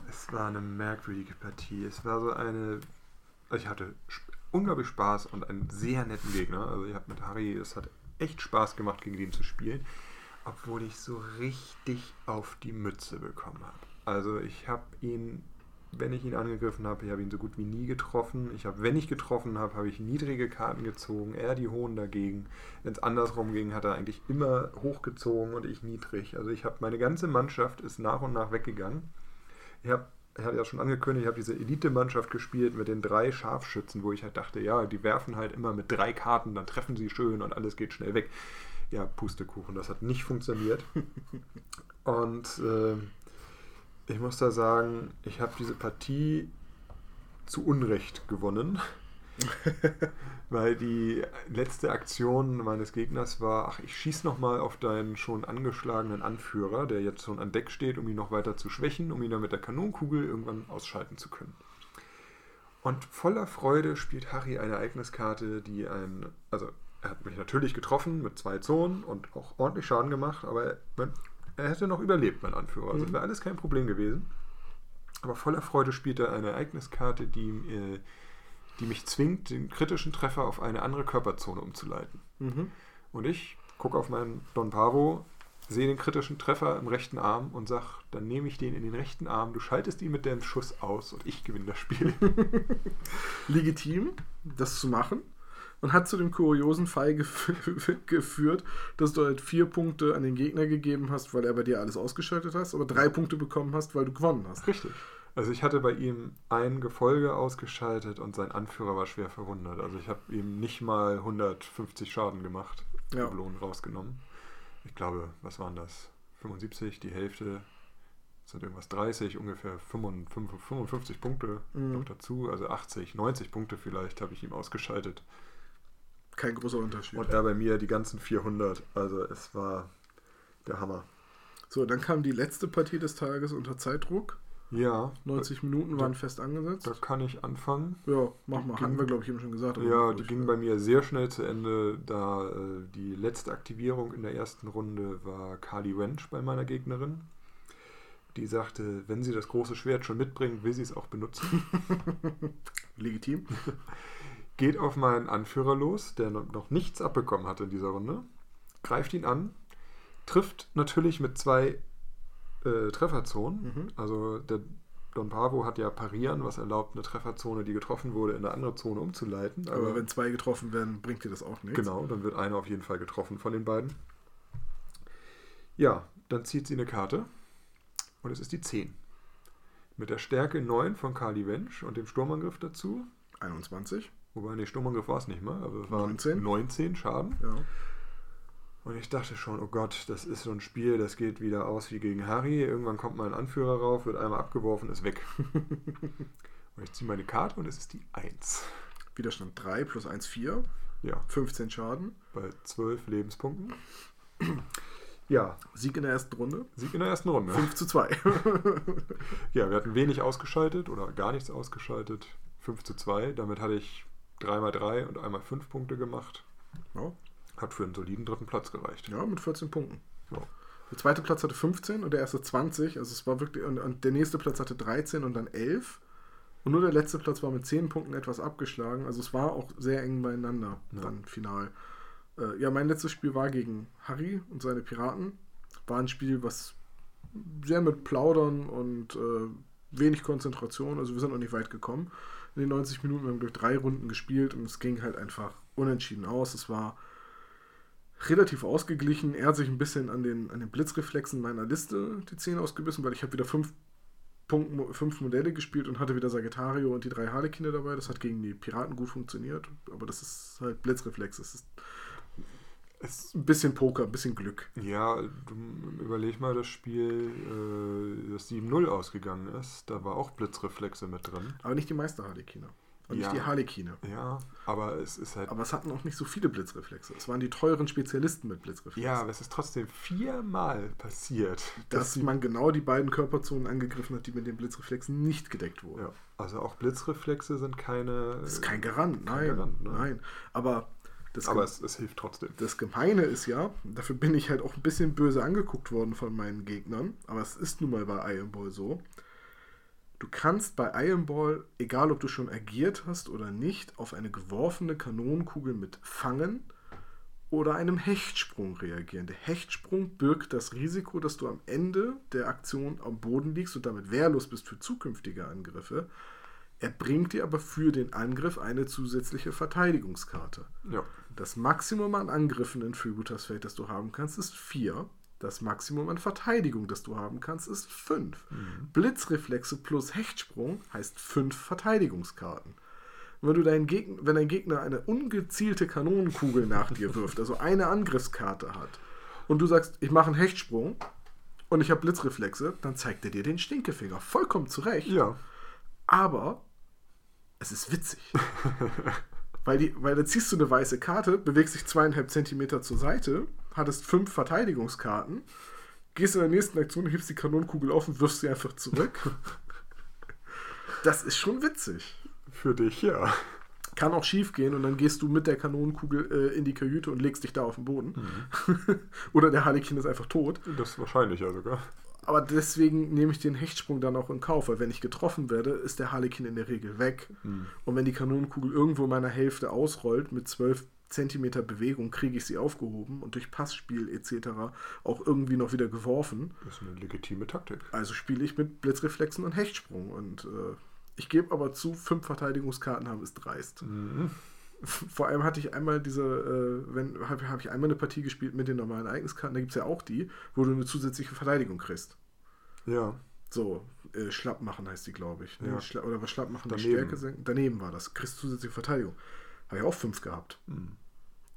Es war eine merkwürdige Partie. Es war so eine. Ich hatte unglaublich Spaß und einen sehr netten Gegner. Also ich habe mit Harry, es hat echt Spaß gemacht, gegen den zu spielen. Obwohl ich so richtig auf die Mütze bekommen habe. Also ich habe ihn, wenn ich ihn angegriffen habe, ich habe ihn so gut wie nie getroffen. Ich habe, wenn ich getroffen habe, habe ich niedrige Karten gezogen, er die hohen dagegen. Wenn es andersrum ging, hat er eigentlich immer hochgezogen und ich niedrig. Also ich habe, meine ganze Mannschaft ist nach und nach weggegangen. Ich habe, ich habe ja schon angekündigt, ich habe diese Elite-Mannschaft gespielt mit den drei Scharfschützen, wo ich halt dachte, ja, die werfen halt immer mit drei Karten, dann treffen sie schön und alles geht schnell weg. Ja, Pustekuchen, das hat nicht funktioniert. [LAUGHS] und äh, ich muss da sagen, ich habe diese Partie zu Unrecht gewonnen. [LAUGHS] Weil die letzte Aktion meines Gegners war, ach, ich schieße nochmal auf deinen schon angeschlagenen Anführer, der jetzt schon an Deck steht, um ihn noch weiter zu schwächen, um ihn dann mit der Kanonenkugel irgendwann ausschalten zu können. Und voller Freude spielt Harry eine Ereigniskarte, die ein, also er hat mich natürlich getroffen mit zwei Zonen und auch ordentlich Schaden gemacht, aber er, hätte noch überlebt, mein Anführer. Also Mhm. wäre alles kein Problem gewesen. Aber voller Freude spielt er eine Ereigniskarte, die, äh, die mich zwingt, den kritischen Treffer auf eine andere Körperzone umzuleiten. Mhm. Und ich gucke auf meinen Don Pavo, sehe den kritischen Treffer im rechten Arm und sage, dann nehme ich den in den rechten Arm, du schaltest ihn mit deinem Schuss aus und ich gewinne das Spiel. [LAUGHS] legitim, das zu machen. Und hat zu dem kuriosen Fall [LAUGHS] gef geführt, dass du halt vier Punkte an den Gegner gegeben hast, weil er bei dir alles ausgeschaltet hast, aber drei Punkte bekommen hast, weil du gewonnen hast. Richtig. Also ich hatte bei ihm ein Gefolge ausgeschaltet und sein Anführer war schwer verwundert. Also ich habe ihm nicht mal 150 Schaden gemacht, Ja. Belohnung rausgenommen. Ich glaube, was waren das? 75, die Hälfte sind irgendwas 30, ungefähr 55, 55 Punkte Mhm. noch dazu, also 80, 90 Punkte vielleicht habe ich ihm ausgeschaltet. Kein großer Unterschied. Und er bei mir die ganzen 400. Also es war der Hammer. So, dann kam die letzte Partie des Tages unter Zeitdruck. Ja, 90 Minuten waren fest angesetzt. da kann ich anfangen. Ja, mach mal. Ging- Hatten wir, glaube ich, eben schon gesagt. Ja, die ging bei mir sehr schnell zu Ende, da äh, die letzte Aktivierung in der ersten Runde war Kali Wench bei meiner Gegnerin. Die sagte, wenn sie das große Schwert schon mitbringt, will sie es auch benutzen. [LAUGHS] Legitim. [LAUGHS] Geht auf meinen Anführer los, der noch nichts abbekommen hat in dieser Runde, greift ihn an, trifft natürlich mit zwei äh, Trefferzonen. Mhm. Also der Don Pavo hat ja parieren, was erlaubt, eine Trefferzone, die getroffen wurde, in eine andere Zone umzuleiten. Aber wenn zwei getroffen werden, bringt dir das auch nichts. Genau, dann wird einer auf jeden Fall getroffen von den beiden. Ja, dann zieht sie eine Karte und es ist die 10. Mit der Stärke 9 von Kali Wench und dem Sturmangriff dazu. 21. Wobei, nee, Sturmangriff war es nicht mal, aber es waren 19. 19 Schaden. Ja. Und ich dachte schon, oh Gott, das ist so ein Spiel, das geht wieder aus wie gegen Harry. Irgendwann kommt mal ein Anführer rauf, wird einmal abgeworfen, ist weg. [LAUGHS] und ich ziehe meine Karte und es ist die 1. Widerstand 3 plus 1, 4. Ja, 15 Schaden. bei 12 Lebenspunkten. [CLEARS THROAT] Ja, Sieg in der ersten Runde. Sieg in der ersten Runde. 5 zu 2. [LAUGHS] Ja, wir hatten wenig ausgeschaltet oder gar nichts ausgeschaltet. 5 zu 2. Damit hatte ich 3x3 und einmal 5 Punkte gemacht. ja. Hat für einen soliden dritten Platz gereicht. ja, mit 14 Punkten. Ja. Der zweite Platz hatte 15 und der erste 20. Also es war wirklich. Und, und der nächste Platz hatte 13 und dann 11. Und nur der letzte Platz war mit 10 Punkten etwas abgeschlagen. Also es war auch sehr eng beieinander, Ja. dann final. Äh, ja, mein letztes Spiel war gegen Harry und seine Piraten. War ein Spiel, was sehr mit Plaudern und äh, wenig Konzentration, also wir sind noch nicht weit gekommen. In den 90 Minuten, wir haben durch drei Runden gespielt und es ging halt einfach unentschieden aus. Es war relativ ausgeglichen. Er hat sich ein bisschen an den, an den Blitzreflexen meiner Liste die Zähne ausgebissen, weil ich habe wieder fünf, Punkt, fünf Modelle gespielt und hatte wieder Sagittario und die drei Harlekine dabei. Das hat gegen die Piraten gut funktioniert, aber das ist halt Blitzreflex. Das ist Es, ein bisschen Poker, ein bisschen Glück. ja, überleg mal das Spiel, äh, das 7-0 ausgegangen ist. Da war auch Blitzreflexe mit drin. Aber nicht die Meister Harlekine. Und Ja. nicht die Harlekine. Ja, aber es ist halt. Aber es hatten auch nicht so viele Blitzreflexe. Es waren die teuren Spezialisten mit Blitzreflexen. ja, aber es ist trotzdem viermal passiert. dass sie- man genau die beiden Körperzonen angegriffen hat, die mit den Blitzreflexen nicht gedeckt wurden. Ja, also auch Blitzreflexe sind keine. Das ist kein Garant, kein nein. Garant, ne? nein. Aber das, Aber es, es hilft trotzdem. das Gemeine ist ja, dafür bin ich halt auch ein bisschen böse angeguckt worden von meinen Gegnern, aber es ist nun mal bei Iron Ball so. Du kannst bei Iron Ball, egal ob du schon agiert hast oder nicht, auf eine geworfene Kanonenkugel mit Fangen oder einem Hechtsprung reagieren. Der Hechtsprung birgt das Risiko, dass du am Ende der Aktion am Boden liegst und damit wehrlos bist für zukünftige Angriffe. Er bringt dir aber für den Angriff eine zusätzliche Verteidigungskarte. Ja. Das Maximum an Angriffen in Freebooters Fate, das du haben kannst, ist 4. Das Maximum an Verteidigung, das du haben kannst, ist 5. Blitzreflexe plus Hechtsprung heißt 5 Verteidigungskarten. Und wenn, du deinen Gegner, wenn dein Gegner eine ungezielte Kanonenkugel nach dir [LAUGHS] wirft, also eine Angriffskarte hat, und du sagst, ich mache einen Hechtsprung und ich habe Blitzreflexe, dann zeigt er dir den Stinkefinger. Vollkommen zurecht. Ja. Aber es ist witzig. [LAUGHS] weil, die, weil da ziehst du eine weiße Karte, bewegst dich zweieinhalb Zentimeter zur Seite, hattest fünf Verteidigungskarten, gehst in der nächsten Aktion, hebst die Kanonenkugel auf und wirfst sie einfach zurück. [LAUGHS] Das ist schon witzig. Für dich, ja. Kann auch schief gehen und dann gehst du mit der Kanonenkugel äh, in die Kajüte und legst dich da auf den Boden. Mhm. [LAUGHS] Oder der Harlekin ist einfach tot. Das ist wahrscheinlicher sogar. Aber deswegen nehme ich den Hechtsprung dann auch in Kauf, weil wenn ich getroffen werde, ist der Harlekin in der Regel weg. Mhm. Und wenn die Kanonenkugel irgendwo in meiner Hälfte ausrollt mit 12 Zentimeter Bewegung, kriege ich sie aufgehoben und durch Passspiel etc. auch irgendwie noch wieder geworfen. Das ist eine legitime Taktik. Also spiele ich mit Blitzreflexen und Hechtsprung. Und äh, ich gebe aber zu, fünf Verteidigungskarten haben ist dreist. Mhm. Vor allem hatte ich einmal diese, äh, wenn habe hab ich einmal eine Partie gespielt mit den normalen Ereigniskarten, da gibt es ja auch die, wo du eine zusätzliche Verteidigung kriegst. Ja. So, äh, schlapp machen heißt die, glaube ich. Ne? Ja. Schla oder was schlapp machen, die Daneben. Stärke senken. Daneben war das. Kriegst zusätzliche Verteidigung. Habe ich auch fünf gehabt. Mhm.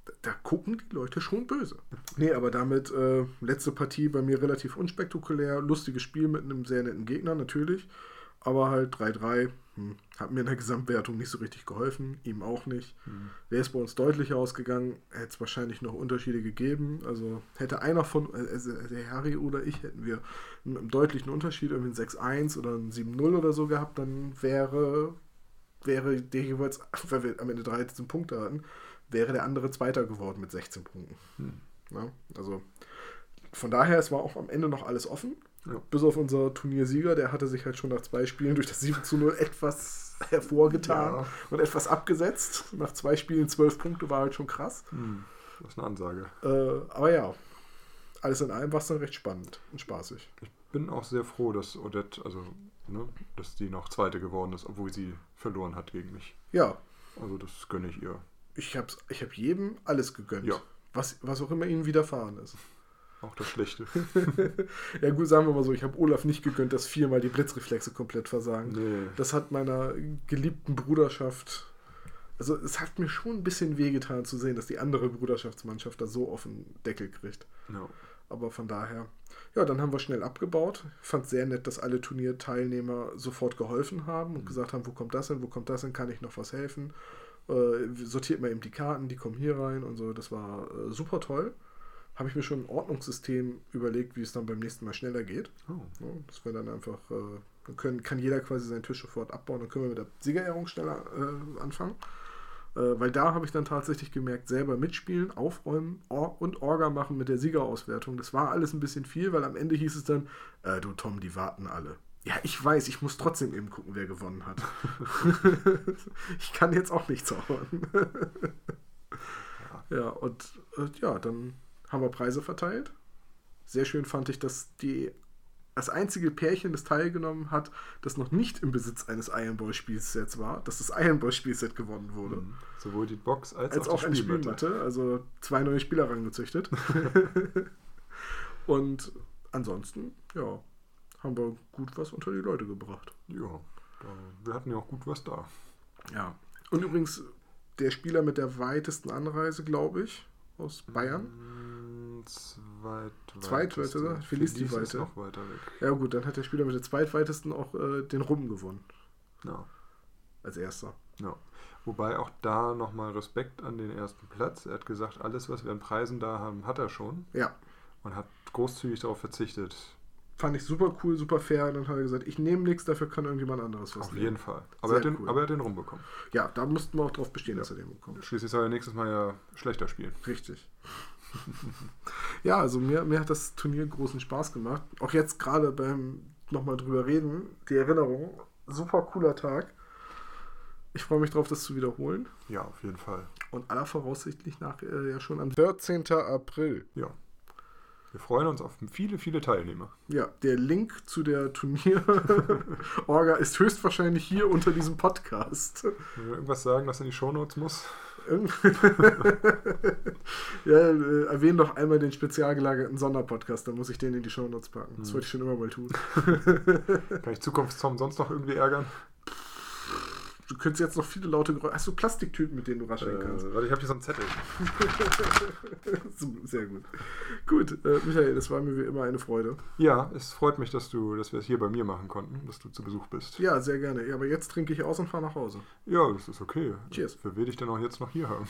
Da, da gucken die Leute schon böse. Nee, aber damit äh, letzte Partie bei mir relativ unspektakulär. Lustiges Spiel mit einem sehr netten Gegner, natürlich. Aber halt 3-3. Hm, hat mir in der Gesamtwertung nicht so richtig geholfen. Ihm auch nicht. Mhm. Wäre es bei uns deutlicher ausgegangen, hätte es wahrscheinlich noch Unterschiede gegeben. Also hätte einer von, also der Harry oder ich, hätten wir einen, einen deutlichen Unterschied, irgendwie ein 6-1 oder ein 7-0 oder so gehabt, dann wäre, wäre der jeweils, [LAUGHS] weil wir am Ende 13 Punkte hatten, wäre der andere Zweiter geworden mit 16 Punkten. Hm. Ja, also von daher, es war auch am Ende noch alles offen. Ja. Bis auf unser Turniersieger, der hatte sich halt schon nach zwei Spielen durch das 7 zu 0 etwas hervorgetan Ja. und etwas abgesetzt. Nach zwei Spielen zwölf Punkte war halt schon krass. Hm. Das ist eine Ansage. Äh, aber ja, alles in allem war es dann recht spannend und spaßig. Ich bin auch sehr froh, dass Odette, also, ne, dass die noch Zweite geworden ist, obwohl sie verloren hat gegen mich. Ja, Also das gönne ich ihr. ich habe ich hab jedem alles gegönnt. Ja. Was, was auch immer ihnen widerfahren ist. Auch das Schlechte. [LAUGHS] Ja gut, sagen wir mal so, ich habe Olaf nicht gegönnt, dass viermal die Blitzreflexe komplett versagen. nee. Das hat meiner geliebten Bruderschaft, also es hat mir schon ein bisschen wehgetan zu sehen, dass die andere Bruderschaftsmannschaft da so auf den Deckel kriegt. Ja. Aber von daher, ja, dann haben wir schnell abgebaut. Ich fand sehr nett, dass alle Turnierteilnehmer sofort geholfen haben und gesagt haben, wo kommt das hin, wo kommt das hin, kann ich noch was helfen. Äh, sortiert mal eben die Karten, die kommen hier rein und so. Das war äh, super toll. Habe ich mir schon ein Ordnungssystem überlegt, wie es dann beim nächsten Mal schneller geht. Oh. Ja, dass wir dann einfach, äh, dann können, kann jeder quasi seinen Tisch sofort abbauen, dann können wir mit der Siegerehrung schneller äh, anfangen. Äh, weil da habe ich dann tatsächlich gemerkt, selber mitspielen, aufräumen Or und Orga machen mit der Siegerauswertung. Das war alles ein bisschen viel, weil am Ende hieß es dann, äh, du Tom, die warten alle. Ja, ich weiß, ich muss trotzdem eben gucken, wer gewonnen hat. [LAUGHS] ich kann jetzt auch nicht zaubern. [LAUGHS] ja, und äh, ja, dann haben wir Preise verteilt. Sehr schön fand ich, dass die das einzige Pärchen, das teilgenommen hat, das noch nicht im Besitz eines Iron Ball Spielsets war, dass das Iron Ball Spielset gewonnen wurde. Mhm. Sowohl die Box als, Als auch, auch die eine Spielmatte. Spielmatte, also zwei neue Spieler rangezüchtet. [LAUGHS] Und ansonsten, ja, haben wir gut was unter die Leute gebracht. Ja, wir hatten ja auch gut was da. Ja. Und übrigens, der Spieler mit der weitesten Anreise, glaube ich, aus Bayern. Mm, Zweit Zweitweiteste? Felice die ist Weite. noch weiter weg. Ja gut, dann hat der Spieler mit der zweitweitesten auch äh, den Rum gewonnen. Ja, Als erster. ja. Wobei auch da nochmal Respekt an den ersten Platz. Er hat gesagt, alles, was wir an Preisen da haben, hat er schon Ja. und hat großzügig darauf verzichtet. Fand ich super cool, super fair. Und dann hat er gesagt, ich nehme nichts, dafür kann irgendjemand anderes was Auf nehmen. jeden Fall. Aber Sehr er, hat den, cool. aber er hat den rumbekommen. Ja, da mussten wir auch drauf bestehen, dass er den bekommt. Schließlich soll er nächstes Mal ja schlechter spielen. Richtig. Ja, also mir, mir hat das Turnier großen Spaß gemacht. Auch jetzt gerade beim nochmal drüber reden, die Erinnerung, super cooler Tag. Ich freue mich drauf, das zu wiederholen. Ja, auf jeden Fall. Und aller voraussichtlich nach äh, ja schon am 14. April. Ja. Wir freuen uns auf viele, viele Teilnehmer. Ja, der Link zu der Turnier-Orga [LAUGHS] ist höchstwahrscheinlich hier unter diesem Podcast. Wenn wir irgendwas sagen, was in die Shownotes muss. [LAUGHS] Ja, äh, erwähne doch einmal den spezial gelagerten Sonderpodcast, dann muss ich den in die Shownotes packen. Das Mhm. wollte ich schon immer mal tun. [LAUGHS] Kann ich Zukunftstom sonst noch irgendwie ärgern? Du könntest jetzt noch viele laute Geräusche. Hast du Plastiktüten, mit denen du rascheln kannst? Äh, warte, ich habe hier so einen Zettel. [LAUGHS] Sehr gut. Gut, äh, Michael, das war mir wie immer eine Freude. Ja, es freut mich, dass du, dass wir es hier bei mir machen konnten, dass du zu Besuch bist. Ja, sehr gerne. Ja, aber jetzt trinke ich aus und fahre nach Hause. Ja, das ist okay. Cheers. Wer will dich denn auch jetzt noch hier haben?